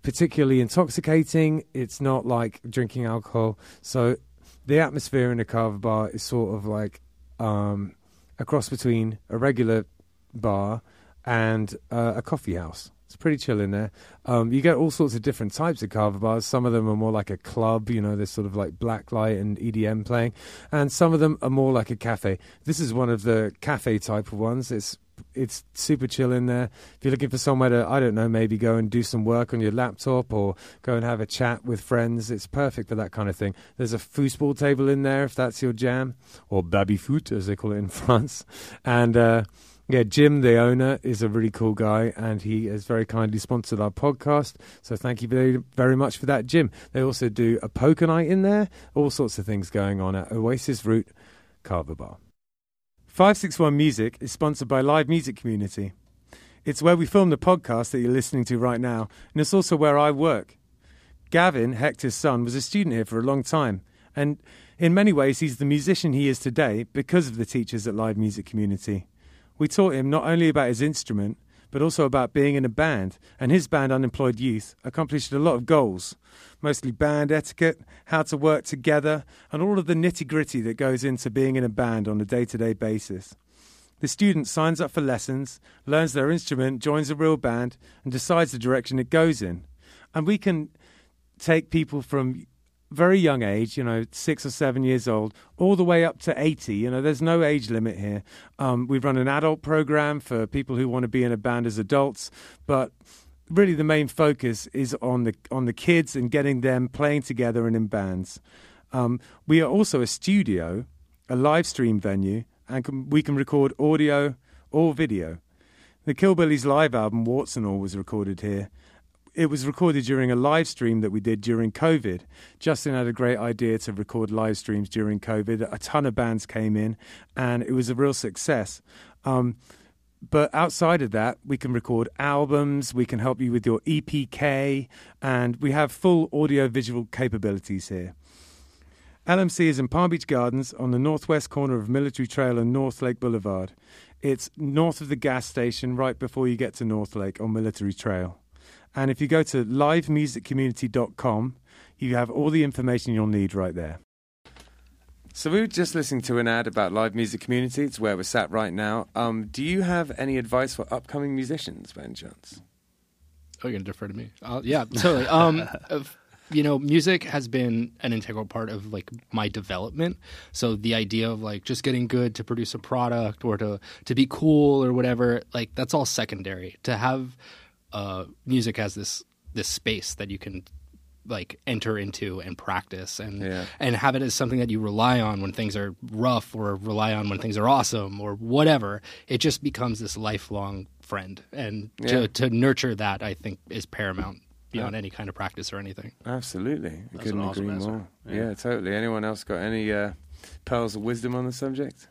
Speaker 1: particularly intoxicating. It's not like drinking alcohol. So the atmosphere in a kava bar is sort of like um, a cross between a regular bar and uh, a coffee house. It's pretty chill in there. Um, you get all sorts of different types of kava bars. Some of them are more like a club, you know, there's sort of like black light and EDM playing, and some of them are more like a cafe. This is one of the cafe type of ones. It's it's super chill in there. If you're looking for somewhere to, I don't know, maybe go and do some work on your laptop or go and have a chat with friends, it's perfect for that kind of thing. There's a foosball table in there if that's your jam, or baby foot as they call it in France. And uh, yeah, Jim, the owner, is a really cool guy, and he has very kindly sponsored our podcast. So thank you very, very much for that, Jim. They also do a poker night in there, all sorts of things going on at Oasis Root Kava Bar. 561 Music is sponsored by Live Music Community. It's where we film the podcast that you're listening to right now, and it's also where I work. Gavin, Hector's son, was a student here for a long time, and in many ways, he's the musician he is today because of the teachers at Live Music Community. We taught him not only about his instrument, but also about being in a band, and his band, Unemployed Youth, accomplished a lot of goals, mostly band etiquette, how to work together, and all of the nitty gritty that goes into being in a band on a day to day basis. The student signs up for lessons, learns their instrument, joins a real band, and decides the direction it goes in. And we can take people from very young age, you know, six or seven years old, all the way up to 80. You know, there's no age limit here. Um, we run an adult program for people who want to be in a band as adults, but really the main focus is on the on the kids and getting them playing together and in bands. Um, we are also a studio, a live stream venue, and can, we can record audio or video. The Killbillies live album, Warts and All, was recorded here it was recorded during a live stream that we did during COVID. Justin had a great idea to record live streams during COVID. A ton of bands came in, and it was a real success. Um, but outside of that, we can record albums, we can help you with your EPK, and we have full audio visual capabilities here. LMC is in Palm Beach Gardens on the northwest corner of Military Trail and North Lake Boulevard. It's north of the gas station, right before you get to North Lake on Military Trail. And if you go to livemusiccommunity.com, you have all the information you'll need right there. So we were just listening to an ad about live music community. It's where we're sat right now. Um, do you have any advice for upcoming musicians, by any chance?
Speaker 4: Oh, you're gonna defer to me? Uh, yeah, totally. Um, of- you know, music has been an integral part of like my development. So the idea of like just getting good to produce a product or to to be cool or whatever, like that's all secondary. To have uh, music has this this space that you can like enter into and practice and
Speaker 1: Yeah.
Speaker 4: and have it as something that you rely on when things are rough or rely on when things are awesome or whatever it just becomes this lifelong friend and
Speaker 1: Yeah.
Speaker 4: to, to nurture that i think is paramount beyond any kind of practice or anything
Speaker 1: Absolutely. I
Speaker 2: That's
Speaker 1: couldn't
Speaker 2: awesome
Speaker 1: agree
Speaker 2: answer.
Speaker 1: more. Yeah.
Speaker 2: Yeah.
Speaker 1: totally. Anyone else got any uh, pearls of wisdom on the subject?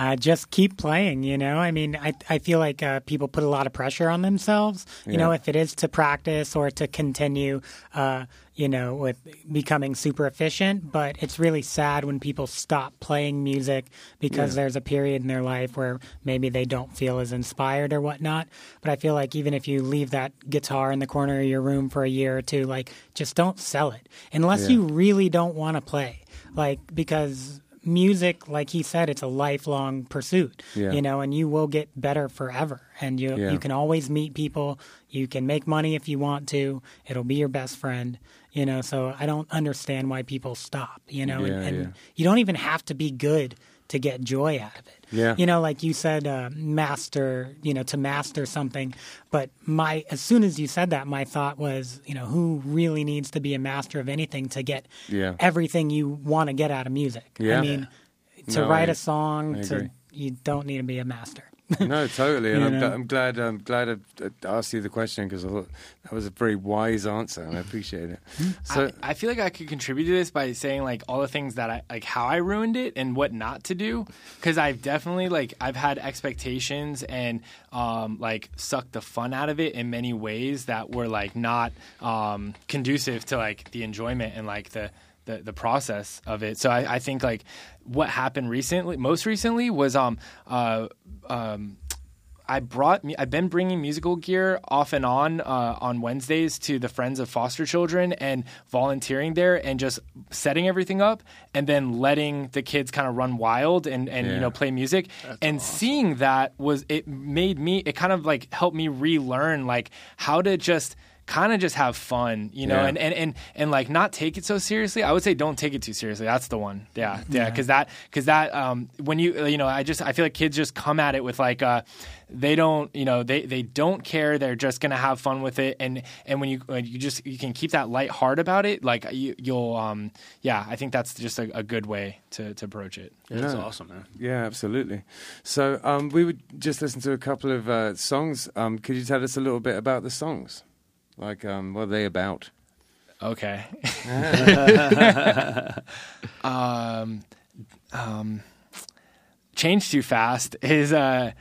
Speaker 5: Uh, just keep playing, you know. I mean, I I feel like uh, people put a lot of pressure on themselves. You know, if it is to practice or to continue, uh, you know, with becoming super efficient. But it's really sad when people stop playing music because
Speaker 1: Yeah.
Speaker 5: there's a period in their life where maybe they don't feel as inspired or whatnot. But I feel like even if you leave that guitar in the corner of your room for a year or two, like just don't sell it unless
Speaker 1: Yeah.
Speaker 5: you really don't want to play, like because music, like he said, it's a lifelong pursuit.
Speaker 1: Yeah.
Speaker 5: You know, and you will get better forever. And you
Speaker 1: Yeah.
Speaker 5: you can always meet people. You can make money if you want to. It'll be your best friend. You know, so I don't understand why people stop. You know,
Speaker 1: Yeah,
Speaker 5: and, and you don't even have to be good to get joy out of it.
Speaker 1: Yeah.
Speaker 5: You know, like you said, uh, master. You know, to master something. But my as soon as you said that, my thought was, you know, who really needs to be a master of anything to get
Speaker 1: Yeah.
Speaker 5: everything you want to get out of music?
Speaker 1: Yeah.
Speaker 5: I mean, to
Speaker 1: No,
Speaker 5: write
Speaker 1: I-
Speaker 5: a song, to you don't need to be a master.
Speaker 1: no, totally. And I'm, gl- I'm glad. I'm glad I I asked you the question because I thought that was a very wise answer, and I appreciate it. So,
Speaker 3: I, I feel like I could contribute to this by saying like all the things that I like how I ruined it and what not to do because I've definitely like I've had expectations and um, like sucked the fun out of it in many ways that were like not um, conducive to like the enjoyment and like the the, the process of it. So I, I think like what happened recently, most recently, was um uh um I brought I've been bringing musical gear off and on uh, on Wednesdays to the Friends of Foster Children and volunteering there and just setting everything up and then letting the kids kind of run wild and and
Speaker 1: Yeah.
Speaker 3: you know play music and seeing that was it made me it kind of like helped me relearn like how to just kind of just have fun you know
Speaker 1: Yeah.
Speaker 3: and, and and and like not take it so seriously i would say don't take it too seriously that's the one yeah yeah because that because that um when you you know i just i feel like kids just come at it with like uh they don't you know they they don't care they're just gonna have fun with it and and when you when you just you can keep that light heart about it like you, you'll um yeah i think that's just a, a good way to to approach it
Speaker 2: Yeah, that's awesome, man.
Speaker 1: yeah, absolutely. So, um, we would just listen to a couple of uh, songs. Um, could you tell us a little bit about the songs? Like, um, what are they about?
Speaker 3: Okay. um, um, change too fast is uh,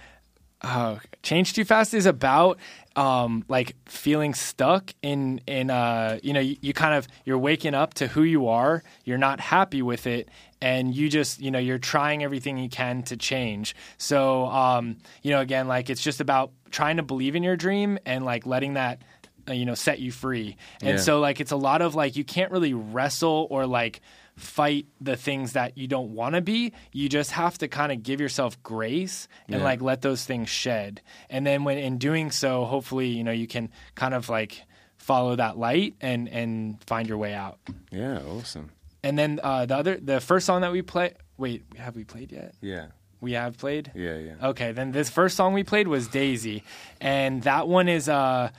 Speaker 3: uh, change too fast is about um, like feeling stuck in in uh, you know you, you kind of you're waking up to who you are. You're not happy with it. And you just, you know, you're trying everything you can to change. So, um, you know, again, like it's just about trying to believe in your dream and like letting that you know set you free and
Speaker 1: Yeah.
Speaker 3: so like it's a lot of like you can't really wrestle or like fight the things that you don't want to be you just have to kind of give yourself grace and
Speaker 1: Yeah.
Speaker 3: like let those things shed and then when in doing so hopefully you know you can kind of like follow that light and and find your way out
Speaker 1: Yeah, awesome.
Speaker 3: and then uh the other the first song that we play wait have we played yet
Speaker 1: Yeah,
Speaker 3: we have played
Speaker 1: yeah, yeah.
Speaker 3: Okay, then this first song we played was Daisy, and that one is uh,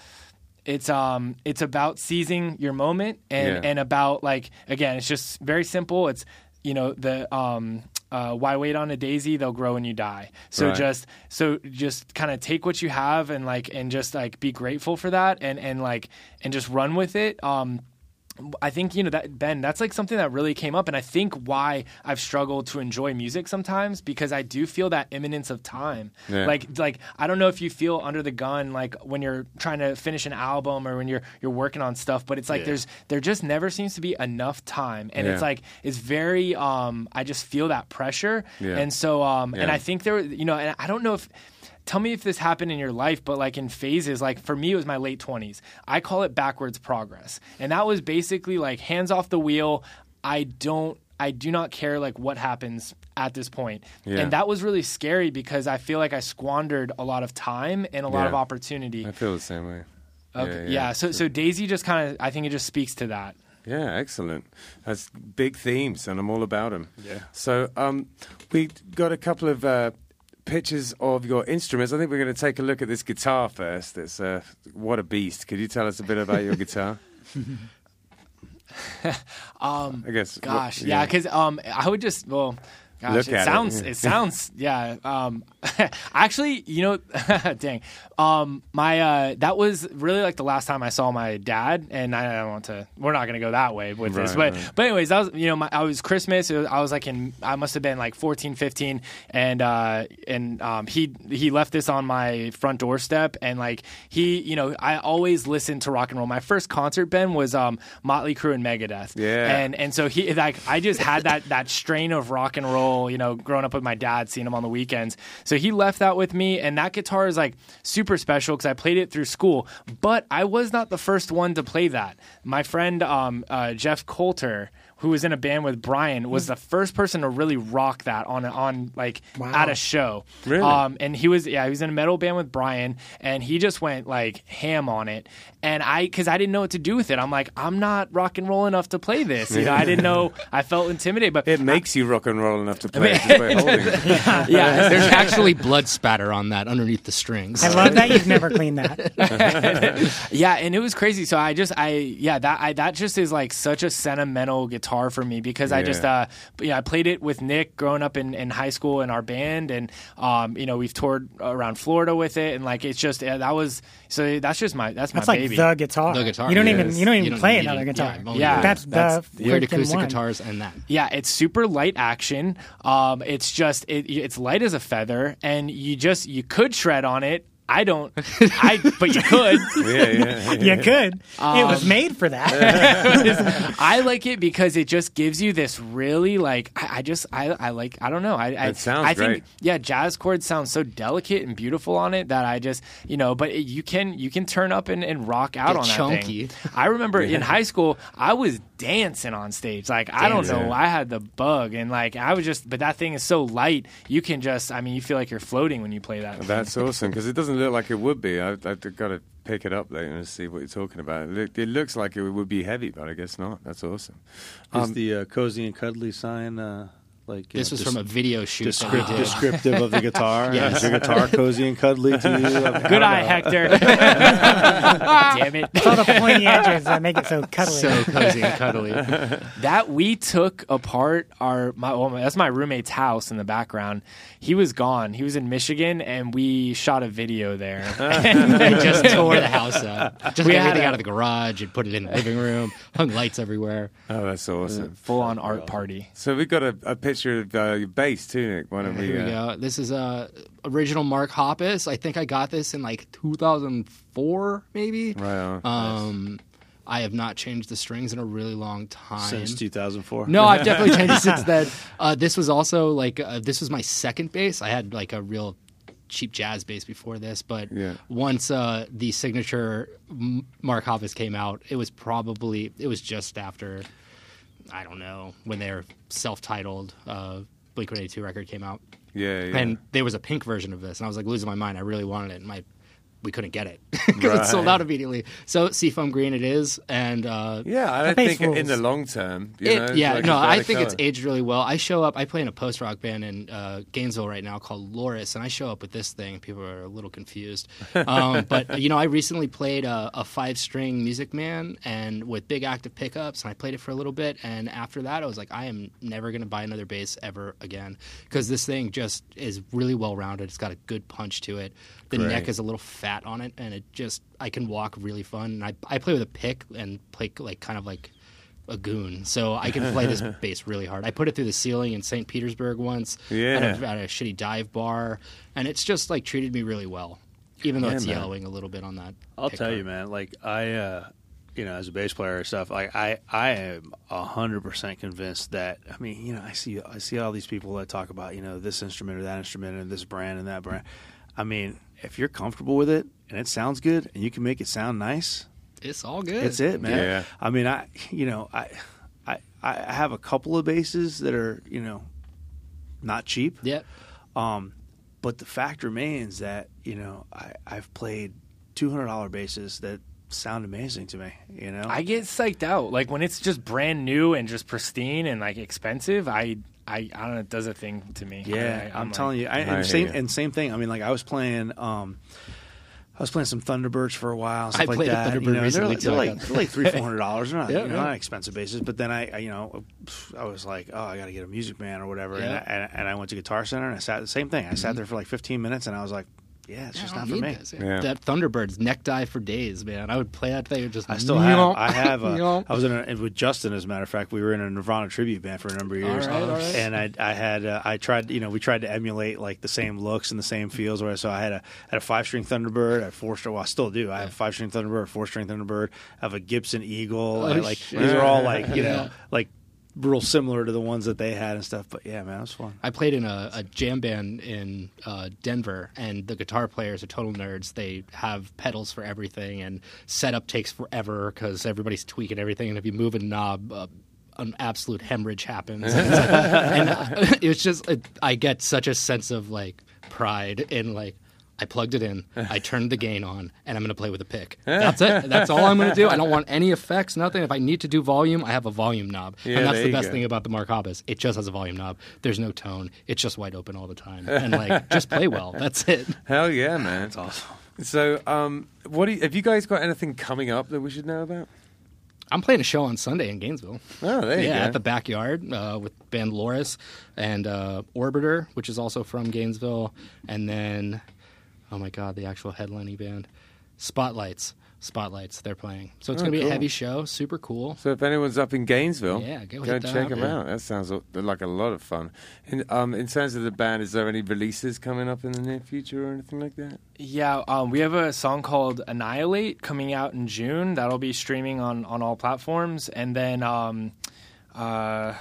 Speaker 3: it's um, it's about seizing your moment and
Speaker 1: Yeah.
Speaker 3: and about like again, it's just very simple. It's you know the um. Uh, why wait on a daisy? They'll grow when you die. So
Speaker 1: Right.
Speaker 3: just so just kind of take what you have and like and just like be grateful for that and and like and just run with it. Um, I think you know that Ben. That's like something that really came up, and I think why I've struggled to enjoy music sometimes because I do feel that imminence of time.
Speaker 1: Yeah.
Speaker 3: Like, like I don't know if you feel under the gun, like when you're trying to finish an album or when you're you're working on stuff. But it's like
Speaker 2: Yeah.
Speaker 3: there's there just never seems to be enough time, and it's like it's very. um I just feel that pressure,
Speaker 1: Yeah.
Speaker 3: and so um and I think there, you know, and I don't know if tell me if this happened in your life but like in phases like for me it was my late 20s i call it backwards progress and that was basically like hands off the wheel i don't i do not care like what happens at this point
Speaker 1: Yeah.
Speaker 3: and that was really scary because i feel like i squandered a lot of time and a lot
Speaker 1: Yeah.
Speaker 3: of opportunity
Speaker 1: I feel the same way.
Speaker 3: Okay, yeah, so so daisy just kind of i think it just speaks to that
Speaker 1: Yeah, excellent. That's big themes, and I'm all about them.
Speaker 2: Yeah.
Speaker 1: So um, we got a couple of uh, pictures of your instruments. I think we're going to take a look at this guitar first. It's uh, what a beast. Could you tell us a bit about your guitar?
Speaker 3: um
Speaker 1: I guess.
Speaker 3: Gosh, yeah, because um, I would just well, gosh,
Speaker 1: Look
Speaker 3: it
Speaker 1: it,
Speaker 3: sounds
Speaker 1: yeah.
Speaker 3: it, sounds yeah. Um, actually, you know, dang, um, my uh, that was really like the last time I saw my dad, and I don't want to. We're not gonna go that way with this, but
Speaker 1: right.
Speaker 3: but anyways, that was you know, my, I was Christmas. It was, I was like in I must have been like 14, 15, and uh, and um, he he left this on my front doorstep, and like he, you know, I always listened to rock and roll. My first concert, Ben, was um, Motley Crue and Megadeth,
Speaker 1: Yeah.
Speaker 3: and and so he like I just had that that strain of rock and roll, you know, growing up with my dad, seeing him on the weekends. So he left that with me, and that guitar is like super special because I played it through school. But I was not the first one to play that. My friend um, uh, Jeff Coulter. Who was in a band with Brian was the first person to really rock that on on like
Speaker 5: Wow.
Speaker 3: at a show.
Speaker 1: Really?
Speaker 3: Um, and he was yeah he was in a metal band with Brian, and he just went like ham on it. And I because I didn't know what to do with it. I'm like I'm not rock and roll enough to play this. You know I didn't know. I felt intimidated, but
Speaker 1: It makes you rock and roll enough to play it just by holding it.
Speaker 3: yeah.
Speaker 4: There's actually blood spatter on that underneath the strings.
Speaker 5: I love that you've never cleaned that.
Speaker 3: yeah, and it was crazy. So I just, I, yeah, that, I, that just is like such a sentimental guitar for me because I just,
Speaker 1: Yeah.
Speaker 3: uh, yeah, I played it with Nick growing up in, in high school in our band, and um, you know, we've toured around Florida with it, and like it's just yeah, that was so that's just my that's my
Speaker 5: That's like
Speaker 3: baby.
Speaker 5: the guitar.
Speaker 4: The guitar,
Speaker 5: You don't
Speaker 4: yes.
Speaker 5: even you don't even
Speaker 4: You don't
Speaker 5: play another
Speaker 4: it.
Speaker 5: guitar.
Speaker 4: Yeah,
Speaker 3: Yeah.
Speaker 5: that's
Speaker 3: That's-
Speaker 5: the
Speaker 4: weird acoustic
Speaker 5: one.
Speaker 4: guitars and that.
Speaker 3: Yeah, it's super light action. Um, it's just it, it's light as a feather, and you just you could shred on it. I don't, I but you could.
Speaker 1: Yeah, yeah. yeah.
Speaker 5: You could. it
Speaker 3: Um,
Speaker 5: was made for that.
Speaker 3: I like it because it just gives you this really like I, I just I, I like I don't know I I,
Speaker 1: sounds
Speaker 3: I think
Speaker 1: great.
Speaker 3: yeah jazz chords sound so delicate and beautiful on it that I just you know but it, you can you can turn up and, and rock out
Speaker 4: Get
Speaker 3: on that
Speaker 4: chunky.
Speaker 3: thing. I remember in high school I was dancing on stage like I don't know I had the bug and like I was just but that thing is so light you can just I mean you feel like you're floating when you play that.
Speaker 1: That's awesome because it doesn't look like it would be. I, I've got to pick it up later and see what you're talking about. It, look- it looks like it would be heavy, but I guess not. That's awesome.
Speaker 2: Is
Speaker 1: Um,
Speaker 2: the uh, cozy and cuddly sign uh, like
Speaker 4: This
Speaker 2: know,
Speaker 4: was
Speaker 2: des-
Speaker 4: from a video shoot. that we
Speaker 2: descript-
Speaker 4: did.
Speaker 2: descriptive of the guitar?
Speaker 4: Yes.
Speaker 2: Is your guitar cozy and cuddly to you?
Speaker 3: Good eye, Hector. Damn it.
Speaker 5: It's all the pointy edges that make it so cuddly.
Speaker 4: so cozy and cuddly.
Speaker 3: that we took apart our my well, that's my roommate's house in the background. He was gone. He was in Michigan, and we shot a video there.
Speaker 4: They just tore the house up. Just
Speaker 3: We
Speaker 4: got everything
Speaker 3: a-
Speaker 4: out of the garage and put it in the living room. Hung lights everywhere.
Speaker 1: oh, that's awesome.
Speaker 3: Full on art party.
Speaker 1: So we got a, a picture of uh, your bass too, Nick. Why don't we?
Speaker 4: Here we
Speaker 1: uh,
Speaker 4: go. This is a original Mark Hoppus. I think I got this in like 2004, maybe.
Speaker 1: Right on.
Speaker 4: Um, I have not changed the strings in a really long time.
Speaker 2: Since 2004.
Speaker 4: No, I've definitely changed it since then. Uh, this was also like uh, this was my second bass. I had like a real cheap jazz bass before this, but
Speaker 1: Yeah.
Speaker 4: once uh, the signature Mark Hoppus came out, it was probably it was just after I don't know when their self-titled uh, Blink One Eighty Two record came out,
Speaker 1: yeah, yeah.
Speaker 4: and there was a pink version of this, and I was like losing my mind. I really wanted it, and my we couldn't get it because it sold out immediately. So Seafoam Green it is, and uh,
Speaker 1: yeah, I
Speaker 5: The
Speaker 1: don't think in the long term. You
Speaker 4: it-
Speaker 1: know,
Speaker 4: yeah,
Speaker 1: like
Speaker 4: no, I
Speaker 1: better
Speaker 4: think it's aged really well. I show up. I play in a post rock band in uh, Gainesville right now called Loris, and I show up with this thing. People are a little confused, um, but you know, I recently played a, a five string Music Man and with big active pickups, and I played it for a little bit. And after that, I was like, I am never going to buy another bass ever again because this thing just is really well rounded. It's got a good punch to it. The
Speaker 1: Great.
Speaker 4: neck is a little fat on it, and it just I can walk really fun. And I I play with a pick and play like kind of like a goon, so I can play this bass really hard. I put it through the ceiling in St. Petersburg once
Speaker 1: Yeah.
Speaker 4: at, a, at a shitty dive bar, and it's just like treated me really well, even though
Speaker 1: Yeah,
Speaker 4: it's
Speaker 1: man.
Speaker 4: yellowing a little bit on that.
Speaker 2: I'll
Speaker 4: pick
Speaker 2: tell
Speaker 4: guard.
Speaker 2: you, man. Like I, uh, you know, as a bass player and stuff, like I, I am hundred percent convinced that. I mean, you know, I see, I see all these people that talk about, you know, this instrument or that instrument and this brand and that brand. I mean, if you're comfortable with it and it sounds good and you can make it sound nice,
Speaker 4: It's all good.
Speaker 2: it's it, man.
Speaker 1: Yeah.
Speaker 2: I mean, I, you know, I, I, I have a couple of bases that are, you know, not cheap.
Speaker 4: Yep.
Speaker 2: Um, but the fact remains that you know I, I've played two hundred dollar basses that sound amazing to me. You know,
Speaker 3: I get psyched out. Like when it's just brand new and just pristine and like expensive, I I, I don't know, it does a thing to me.
Speaker 2: yeah,
Speaker 3: I,
Speaker 2: I'm, telling you. I,
Speaker 1: I
Speaker 2: and same
Speaker 1: you.
Speaker 2: and same thing. I mean, like I was playing. Um, I was playing some Thunderbirds for a while, stuff
Speaker 4: I
Speaker 2: like
Speaker 4: played a
Speaker 2: that.
Speaker 4: Thunderbird
Speaker 2: you know,
Speaker 4: recently,
Speaker 2: they're, like, they're like they're like three four hundred dollars. They're not,
Speaker 4: Yeah,
Speaker 2: you know,
Speaker 4: yeah.
Speaker 2: not expensive basis. But then I, I, you know, I was like, oh, I got to get a Music Man or whatever. And, I, and, and I went to Guitar Center and I sat the same thing. I sat there for like 15 minutes and I was like, yeah, it's
Speaker 4: Yeah,
Speaker 2: just not for me.
Speaker 4: this.
Speaker 1: Yeah.
Speaker 4: That Thunderbird's neck dive for days, man. I would play that thing and just.
Speaker 2: I still have. I have. A,
Speaker 4: Yomp.
Speaker 2: I was in a, with Justin, as a matter of fact. We were in a Nirvana tribute band for a number of years,
Speaker 4: All right, all right.
Speaker 2: and I, I had. Uh, I tried. You know, we tried to emulate like the same looks and the same feels. Where so I had a had a five string Thunderbird, a four string. Well, I still do. I have a five string Thunderbird, a four string Thunderbird. I have a Gibson Eagle. I,
Speaker 4: Oh,
Speaker 2: like
Speaker 4: shit.
Speaker 2: these are all like you know
Speaker 4: Yeah.
Speaker 2: like real similar to the ones that they had and stuff. But yeah, man, it was fun.
Speaker 4: I played in a, a jam band in uh, Denver, and the guitar players are total nerds. They have pedals for everything, and setup takes forever because everybody's tweaking everything. And if you move a knob, uh, an absolute hemorrhage happens. and it's, uh, it's just, it, I get such a sense of like pride in like. I plugged it in. I turned the gain on, and I'm going to play with a pick. That's it. That's all I'm going to do. I don't want any effects, nothing. If I need to do volume, I have a volume knob,
Speaker 1: Yeah,
Speaker 4: and that's the best
Speaker 1: go.
Speaker 4: thing about the Mark Hoppus. It just has a volume knob. There's no tone. It's just wide open all the time, and like just play well. That's it.
Speaker 1: Hell yeah, man.
Speaker 2: That's awesome.
Speaker 1: So, um, what do you, have you guys got anything coming up that we should know about?
Speaker 4: I'm playing a show on Sunday in Gainesville.
Speaker 1: Oh, there you
Speaker 4: yeah,
Speaker 1: go.
Speaker 4: at the backyard uh, with band Loris and uh, Orbiter, which is also from Gainesville, and then oh my god, the actual headlining band, Spotlights. Spotlights, they're playing. So it's
Speaker 1: Oh,
Speaker 4: going to be
Speaker 1: cool.
Speaker 4: a heavy show, super cool.
Speaker 1: So if anyone's up in Gainesville,
Speaker 4: Yeah, go
Speaker 1: go
Speaker 4: hit
Speaker 1: check
Speaker 4: up,
Speaker 1: them
Speaker 4: yeah.
Speaker 1: out. That sounds like a lot of fun. In, um, in terms of the band, is there any releases coming up in the near future or anything like that?
Speaker 3: Yeah, um, we have a song called "Annihilate" coming out in June. That'll be streaming on on all platforms, and then, um, uh,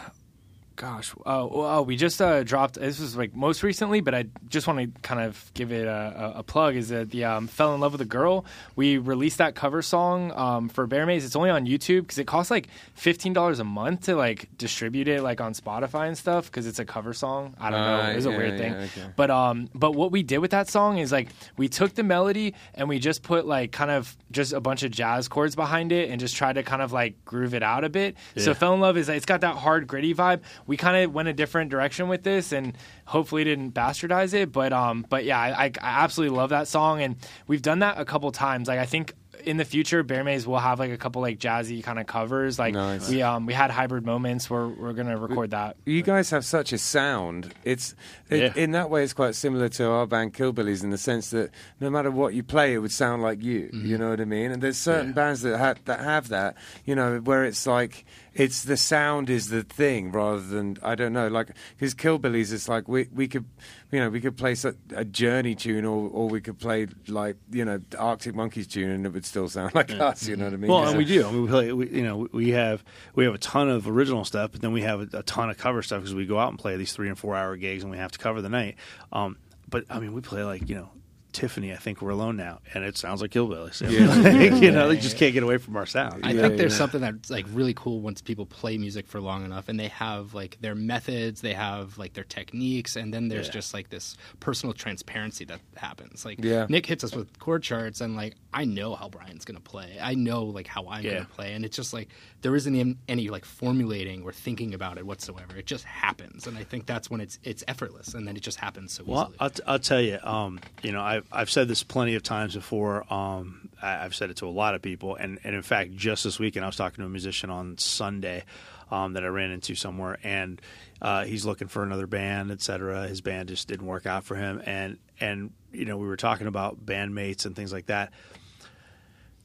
Speaker 3: gosh, oh, oh, we just uh, dropped. This was like most recently, but I just want to kind of give it a, a, a plug. Is that the um, "Fell in Love with a Girl"? We released that cover song um, for Bear Maze. It's only on YouTube because it costs like fifteen dollars a month to like distribute it like on Spotify and stuff because it's a cover song. I don't know.
Speaker 1: Uh,
Speaker 3: It was a
Speaker 1: yeah,
Speaker 3: weird
Speaker 1: yeah,
Speaker 3: thing.
Speaker 1: okay.
Speaker 3: But um, but what we did with that song is like we took the melody and we just put like kind of just a bunch of jazz chords behind it and just tried to kind of like groove it out a bit. So "Fell in Love" is it's got that hard gritty vibe. We kind of went a different direction with this and hopefully didn't bastardize it. But um, but yeah, I, I absolutely love that song and we've done that a couple times. Like I think. In the future, Bear Maze will have like a couple like jazzy kind of covers. Like
Speaker 1: Nice.
Speaker 3: we um we had hybrid moments where we're gonna record that.
Speaker 1: You guys have such a sound. It's it,
Speaker 2: Yeah.
Speaker 1: in that way, it's quite similar to our band Killbillies in the sense that no matter what you play, it would sound like you. You know what I mean? And there's certain
Speaker 2: Yeah.
Speaker 1: bands that have that have that. You know, where it's like it's the sound is the thing rather than I don't know. Like because Killbillies, it's like we we could you know we could play so- a Journey tune or or we could play like you know Arctic Monkeys tune and it would still sound like us. You know what I mean?
Speaker 2: Well, and we do. I mean, we play. We, you know, we have we have a ton of original stuff, but then we have a, a ton of cover stuff because we go out and play these three and four hour gigs, and we have to cover the night. Um, but I mean, we play like you know. Tiffany, I think we're alone now, and it sounds like Hillbillies. you know, they just can't get away from our sound.
Speaker 4: I
Speaker 1: Yeah,
Speaker 4: think there's
Speaker 1: yeah.
Speaker 4: something that's like really cool once people play music for long enough and they have like their methods, they have like their techniques, and then there's
Speaker 2: Yeah.
Speaker 4: just like this personal transparency that happens. Like
Speaker 1: Yeah.
Speaker 4: Nick hits us with chord charts, and like I know how Brian's gonna play. I know like how I'm
Speaker 2: Yeah.
Speaker 4: gonna play, and it's just like there isn't even any like formulating or thinking about it whatsoever. It just happens, and I think that's when it's it's effortless, and then it just happens so
Speaker 2: Well,
Speaker 4: easily.
Speaker 2: I'll, t- I'll tell you, um, you know, I've, I've said this plenty of times before. Um, I, I've said it to a lot of people, and, and in fact, just this weekend, I was talking to a musician on Sunday um, that I ran into somewhere, and uh, he's looking for another band, et cetera. His band just didn't work out for him, and and you know, we were talking about bandmates and things like that.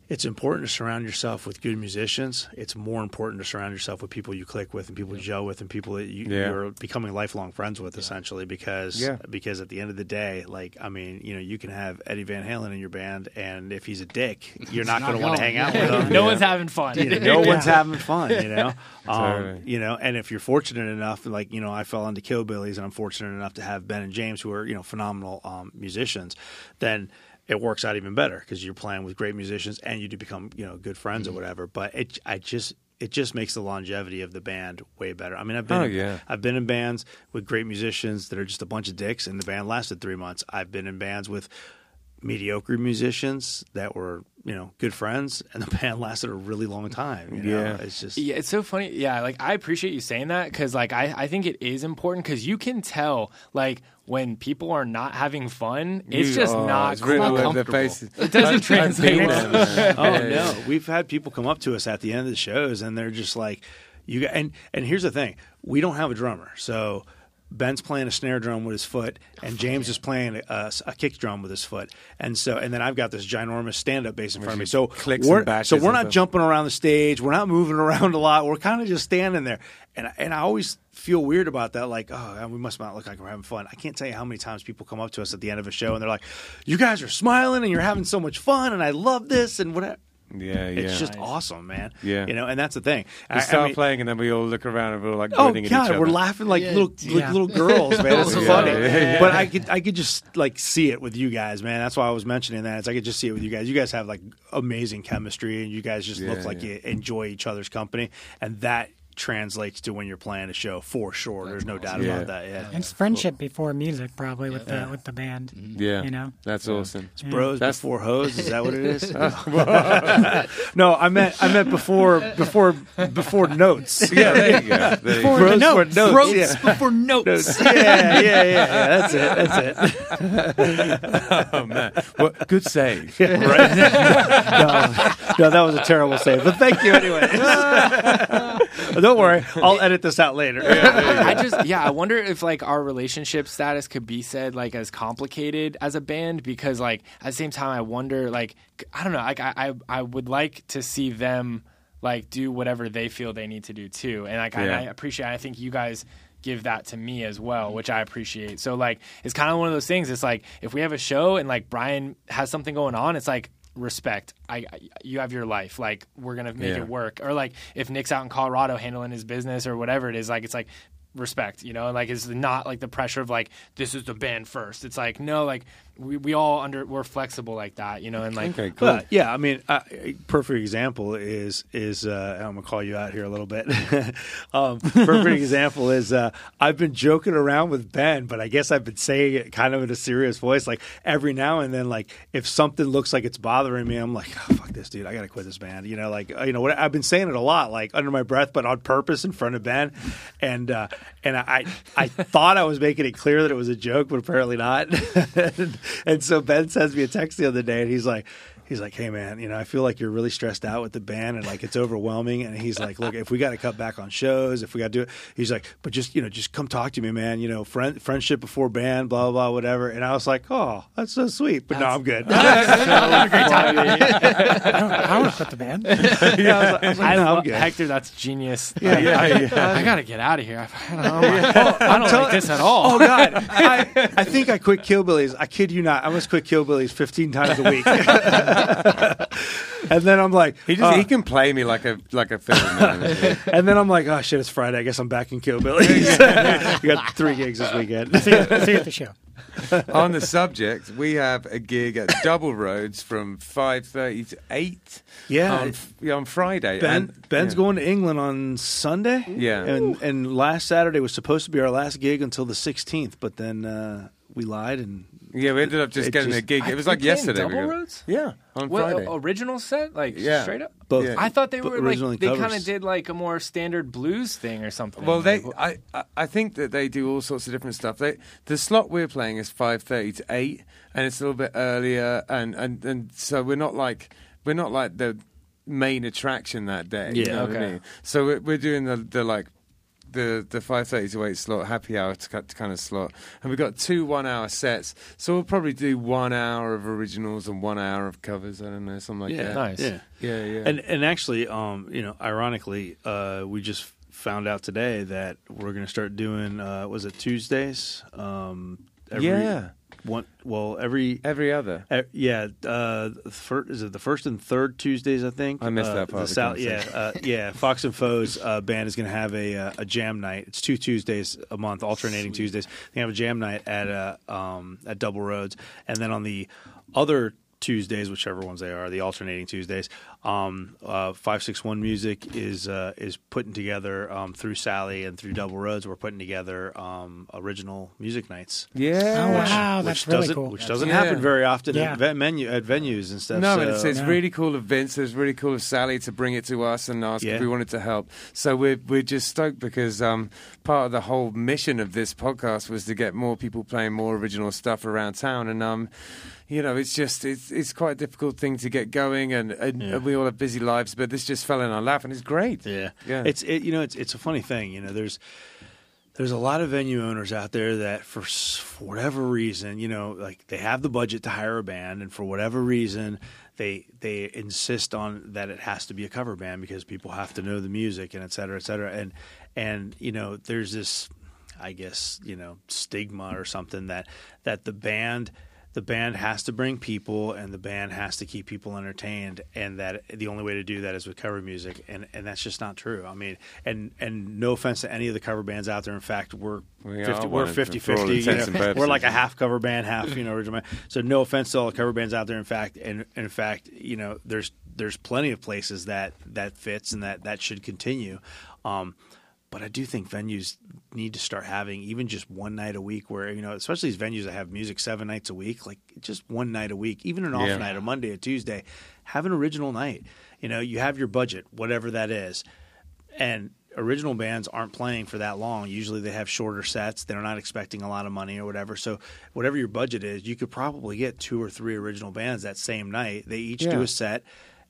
Speaker 2: It's important to surround yourself with good musicians. It's more important to surround yourself with people you click with and people you gel with and people that you,
Speaker 1: Yeah.
Speaker 2: you're becoming lifelong friends with, essentially. Because
Speaker 1: Yeah.
Speaker 2: because at the end of the day, like I mean, you know, you can have Eddie Van Halen in your band, and if he's a dick, you're not
Speaker 4: not
Speaker 2: going to want to hang out with him.
Speaker 3: no one's having fun.
Speaker 2: You know, no one's having fun, you know. Um,
Speaker 1: Totally.
Speaker 2: You know, and if you're fortunate enough, like you know, I fell into Killbillies, and I'm fortunate enough to have Ben and James, who are you know phenomenal um, musicians, then it works out even better because you're playing with great musicians and you do become you know good friends or mm-hmm. whatever. But it, I just. It just makes the longevity of the band way better. I mean, I've been,
Speaker 1: Oh, yeah.
Speaker 2: I've been in bands with great musicians that are just a bunch of dicks, and the band lasted three months. I've been in bands with mediocre musicians that were you know good friends, and the band lasted a really long time. You know?
Speaker 1: Yeah.
Speaker 2: it's just
Speaker 3: Yeah, it's so funny. Yeah, like I appreciate you saying that because like I, I think it is important because you can tell like when people are not having fun, it's
Speaker 1: You-
Speaker 3: just
Speaker 1: oh,
Speaker 3: not
Speaker 1: it's really
Speaker 3: cool.
Speaker 1: where the
Speaker 4: comfortable.
Speaker 1: faces-
Speaker 3: It doesn't
Speaker 1: I've- I've
Speaker 3: translate well.
Speaker 2: Oh
Speaker 1: Yeah, yeah.
Speaker 2: no, we've had people come up to us at the end of the shows, and they're just like, "You got." And and here's the thing: we don't have a drummer, so Ben's playing a snare drum with his foot, and James is playing a, a kick drum with his foot, and so and then I've got this ginormous stand up bass in front of me. So
Speaker 1: clicks
Speaker 2: we're
Speaker 1: and
Speaker 2: so we're not jumping around the stage, we're not moving around a lot, we're kind of just standing there, and and I always feel weird about that. Like, oh, we must not look like we're having fun. I can't tell you how many times people come up to us at the end of a show and they're like, "You guys are smiling and you're having so much fun, and I love this and whatever."
Speaker 1: Yeah, yeah.
Speaker 2: It's just awesome, man.
Speaker 1: Yeah.
Speaker 2: you know, and that's the thing.
Speaker 1: we
Speaker 2: I- I
Speaker 1: start
Speaker 2: mean-
Speaker 1: playing and then we all look around and we're like
Speaker 2: Oh
Speaker 1: grinning at each
Speaker 2: God,
Speaker 1: other.
Speaker 2: we're laughing like
Speaker 4: Yeah,
Speaker 2: little
Speaker 5: yeah.
Speaker 2: like little girls, man. It's
Speaker 1: Yeah,
Speaker 2: funny.
Speaker 1: yeah, yeah.
Speaker 2: But I could I could just like see it with you guys, man. That's why I was mentioning that. Is I could just see it with you guys. You guys have like amazing chemistry, and you guys just look like
Speaker 1: yeah.
Speaker 2: you enjoy each other's company, and that translates to when you're playing a show for sure. There's no doubt
Speaker 1: Yeah.
Speaker 2: about that. Yeah,
Speaker 5: It's friendship before music, probably with the with the band. Mm-hmm.
Speaker 1: yeah,
Speaker 5: You know?
Speaker 1: that's awesome.
Speaker 2: It's bros
Speaker 1: That's-
Speaker 2: before hoes. Is that what it is? no, I meant I meant before before before notes.
Speaker 1: Yeah, there you go. There you go.
Speaker 2: Bros before
Speaker 5: notes.
Speaker 2: notes.
Speaker 3: Throats
Speaker 2: yeah.
Speaker 3: before notes.
Speaker 2: Notes. Yeah, yeah, yeah, yeah. That's it. That's it.
Speaker 1: Oh man, well, good save.
Speaker 2: right? no, no, that was a terrible save. But thank you anyway. Don't worry, I'll edit this out later.
Speaker 3: I just yeah, I wonder if like our relationship status could be said like as complicated as a band because like at the same time I wonder like I don't know like I I, I would like to see them like do whatever they feel they need to do too. And like I, I appreciate I think you guys give that to me as well which I appreciate. So like it's kind of one of those things it's like if we have a show and like Brian has something going on it's like respect. I, I you have your life. Like we're gonna make
Speaker 1: Yeah.
Speaker 3: it work. Or like if Nick's out in Colorado handling his business or whatever it is like it's like respect you know? Like it's not like the pressure of like this is the band first. It's like no like we, we all under we're flexible like that you know and like
Speaker 1: Okay, cool.
Speaker 2: But yeah, I mean, uh, perfect example is is uh, I'm gonna call you out here a little bit. um, perfect example is uh, I've been joking around with Ben, but I guess I've been saying it kind of in a serious voice. Like every now and then, like if something looks like it's bothering me, I'm like, oh, fuck this, dude, I gotta quit this band. You know, like uh, you know what? I've been saying it a lot, like under my breath, but on purpose in front of Ben, and uh, and I I thought I was making it clear that it was a joke, but apparently not. and so Ben sends me a text the other day, and he's like, he's like, hey man, you know, I feel like you're really stressed out with the band, and like it's overwhelming. And he's like, look, if we got to cut back on shows, if we got to do it, he's like, but just you know, just come talk to me, man. You know, friend, friendship before band, blah blah blah, whatever. And I was like, oh, that's so sweet, but no, I'm good.
Speaker 5: I don't want to quit the band.
Speaker 2: yeah, I was like, I was like,
Speaker 3: I
Speaker 2: no, I'm good.
Speaker 3: Hector that's genius
Speaker 2: Yeah, yeah,
Speaker 3: I,
Speaker 2: yeah.
Speaker 3: I gotta get out of here I don't, know. I don't like this at all
Speaker 2: Oh God! I, I think I quit Killbillies. I kid you not. I must quit Killbillies 15 times a week. and then I'm like,
Speaker 1: He just
Speaker 2: uh,
Speaker 1: he can play me like a like a fiddle man.
Speaker 2: and then I'm like, oh shit, it's Friday. I guess I'm back in Killbillies. we got three gigs this weekend.
Speaker 5: See you, see you at the show.
Speaker 1: On the subject, we have a gig at Double Roads from five thirty to eight.
Speaker 2: Yeah.
Speaker 1: on, yeah, on Friday.
Speaker 2: Ben
Speaker 1: And-
Speaker 2: Ben's
Speaker 1: yeah.
Speaker 2: going to England on Sunday.
Speaker 1: Yeah.
Speaker 2: and and last Saturday was supposed to be our last gig until the 16th, but then uh, we lied and
Speaker 1: Yeah, we ended up just getting
Speaker 2: just-
Speaker 1: a gig. It was
Speaker 3: you
Speaker 1: like yesterday.
Speaker 3: Double
Speaker 1: got-
Speaker 3: Roads?
Speaker 1: Yeah, on
Speaker 3: what
Speaker 1: Friday.
Speaker 3: original set like
Speaker 1: Yeah.
Speaker 3: straight up
Speaker 2: both.
Speaker 1: Yeah.
Speaker 3: I thought they were
Speaker 2: originally
Speaker 3: like they kind of did like a more standard blues thing or something.
Speaker 1: Well, they,
Speaker 3: Like,
Speaker 1: I, I, I think that they do all sorts of different stuff. They, the slot we're playing is five thirty to eight, and it's a little bit earlier, and, and, and so we're not like we're not like the main attraction that day. you
Speaker 2: Yeah.
Speaker 1: know what I
Speaker 3: Okay.
Speaker 1: mean? So we're, we're doing the, the like the the five thirty to eight slot, happy hour to, to kind of slot, and we've got two one hour sets. So we'll probably do one hour of originals and one hour of covers. I don't know, something like
Speaker 2: yeah,
Speaker 1: that.
Speaker 3: Nice.
Speaker 2: Yeah,
Speaker 1: Yeah, yeah.
Speaker 2: and and actually, um, you know, ironically, uh, we just found out today that we're going to start doing. Uh, was it Tuesdays? Um, every,
Speaker 1: yeah,
Speaker 2: One. Well, every.
Speaker 1: every other.
Speaker 2: Yeah, uh, fir- is it the first and third Tuesdays? I think
Speaker 1: I missed
Speaker 2: Uh,
Speaker 1: that part the
Speaker 2: Sal- yeah, uh, yeah. Fox and Foes uh, band is going to have a uh, a jam night. It's two Tuesdays a month, alternating Tuesdays. They have a jam night at uh, um, at Double Roads, and then on the other Tuesdays, whichever ones they are, the alternating Tuesdays, um, uh, five six one music is uh, is putting together um, through Sally and through Double Roads. We're putting together um, original music nights.
Speaker 1: Yeah.
Speaker 5: Oh, wow,
Speaker 2: which
Speaker 5: that's really
Speaker 2: doesn't
Speaker 5: cool.
Speaker 2: which doesn't
Speaker 1: Yeah.
Speaker 2: happen very often
Speaker 5: Yeah.
Speaker 2: at, ven- menu, at venues and stuff.
Speaker 1: No,
Speaker 2: so,
Speaker 1: and it's, it's
Speaker 5: Yeah.
Speaker 1: really cool of Vince. It's really cool of Sally to bring it to us and ask
Speaker 2: Yeah.
Speaker 1: if we wanted to help. So we're we're just stoked because um, part of the whole mission of this podcast was to get more people playing more original stuff around town, and um, you know, it's just it's it's quite a difficult thing to get going, and, and,
Speaker 2: Yeah.
Speaker 1: and we all have busy lives, but this just fell in our lap, and it's great.
Speaker 2: Yeah,
Speaker 1: Yeah.
Speaker 2: It's it, you know it's it's a funny thing. You know, there's there's a lot of venue owners out there that for, for whatever reason, you know, like they have the budget to hire a band, and for whatever reason, they they insist on that it has to be a cover band because people have to know the music and et cetera, et cetera. And and you know, there's this, I guess, you know, stigma or something that that the band the band has to bring people and the band has to keep people entertained. And that the only way to do that is with cover music. And and that's just not true. I mean and and no offense to any of the cover bands out there. In fact we're
Speaker 1: We are
Speaker 2: 50,
Speaker 1: one
Speaker 2: we're
Speaker 1: of-
Speaker 2: 50
Speaker 1: for all
Speaker 2: 50 you know, we're like a half cover band half you know original so no offense to all the cover bands out there. In fact and in fact you know there's there's plenty of places that that fits and that that should continue. Um but I do think venues need to start having even just one night a week where, you know, especially these venues that have music seven nights a week, like just one night a week, even an off
Speaker 1: Yeah.
Speaker 2: night, a Monday, a Tuesday, have an original night. You know, you have your budget, whatever that is. And original bands aren't playing for that long. Usually they have shorter sets. They're not expecting a lot of money or whatever. So whatever your budget is, you could probably get two or three original bands that same night. They each
Speaker 1: Yeah.
Speaker 2: do a set.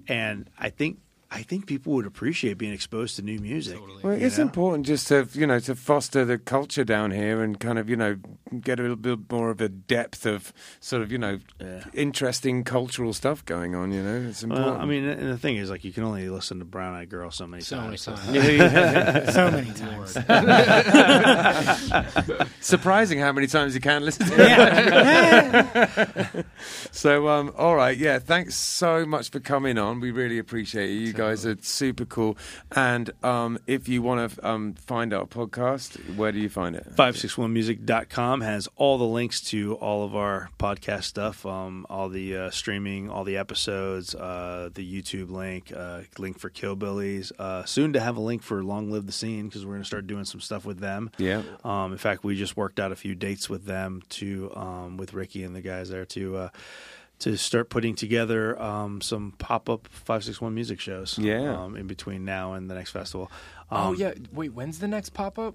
Speaker 2: And I think I think people would appreciate being exposed to new music.
Speaker 1: Well, it's
Speaker 2: know?
Speaker 1: important just to you know to foster the culture down here and kind of you know get a little bit more of a depth of sort of you know
Speaker 2: Yeah.
Speaker 1: interesting cultural stuff going on. You know, it's important.
Speaker 2: Well, I mean, and the thing is, like, you can only listen to Brown Eyed Girl so many
Speaker 4: So many
Speaker 2: times.
Speaker 4: times.
Speaker 5: so many times.
Speaker 1: surprising how many times you can listen to
Speaker 5: yeah.
Speaker 1: So, um, all right, yeah, thanks so much for coming on. We really appreciate it. You guys are super cool. And um, if you want to um, find our podcast, where do you find it?
Speaker 2: 561music.com has all the links to all of our podcast stuff, um, all the uh, streaming, all the episodes, uh, the YouTube link, uh, link for Killbillies. Uh, soon to have a link for Long Live the Scene because we're going to start doing some stuff with them.
Speaker 1: Yeah.
Speaker 2: Um, in fact, we just worked out a few dates with them to um, with Ricky and the guys there to uh, to start putting together um, some pop up five six one music shows.
Speaker 1: Yeah.
Speaker 2: um, in between now and the next festival.
Speaker 3: Oh
Speaker 2: Um,
Speaker 3: yeah. Wait, when's the next pop up?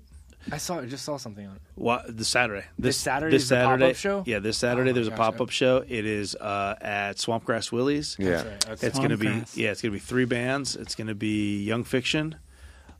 Speaker 3: I saw. I just saw something on it.
Speaker 2: What the Saturday?
Speaker 3: This Saturday is the pop-up show?
Speaker 2: Yeah, this Saturday
Speaker 3: Oh,
Speaker 2: there's a pop up show. It is uh, at Swampgrass Willie's.
Speaker 1: Yeah.
Speaker 3: That's right. That's
Speaker 2: It's going to be yeah, it's going to be three bands. It's going to be Young Fiction,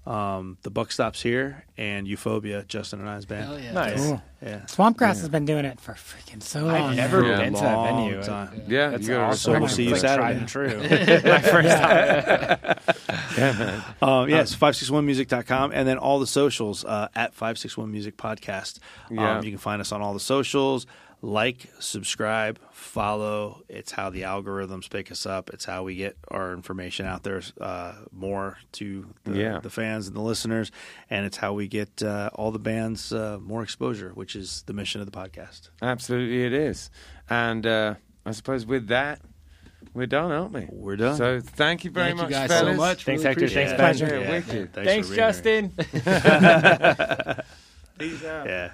Speaker 2: um, The Buck Stops Here, and Euphoria, Justin and I's band.
Speaker 4: Hell yeah.
Speaker 3: nice.
Speaker 5: Cool.
Speaker 2: Yeah.
Speaker 5: Swampgrass has been doing it for freaking so long.
Speaker 3: I've never
Speaker 1: Yeah.
Speaker 3: been to that
Speaker 2: Long
Speaker 3: venue.
Speaker 2: time.
Speaker 1: Yeah,
Speaker 3: That's
Speaker 1: you gotta
Speaker 3: awesome.
Speaker 2: So we'll see you
Speaker 3: It's like
Speaker 2: Saturday.
Speaker 3: tried and true. My first time.
Speaker 1: Yeah, man.
Speaker 2: Um, yes, 561music.com. And then all the socials uh, at 561music podcast.
Speaker 1: Yeah.
Speaker 2: Um, you can find us on all the socials. Like, subscribe, follow. It's how the algorithms pick us up. It's how we get our information out there uh, more to the,
Speaker 1: Yeah.
Speaker 2: the fans and the listeners. And it's how we get uh, all the bands uh, more exposure, which is the mission of the podcast.
Speaker 1: Absolutely, it is. And uh, I suppose with that, we're done, aren't we?
Speaker 2: We're done.
Speaker 1: So thank you very
Speaker 4: Thank you
Speaker 1: much,
Speaker 4: guys so
Speaker 1: fellas.
Speaker 4: much.
Speaker 3: Thanks,
Speaker 4: Really
Speaker 3: Hector. Thanks,
Speaker 4: it.
Speaker 3: Ben.
Speaker 1: Yeah,
Speaker 2: Yeah.
Speaker 1: wicked.
Speaker 2: Thanks for
Speaker 3: Thanks. Justin.
Speaker 1: Peace out.
Speaker 2: Yeah.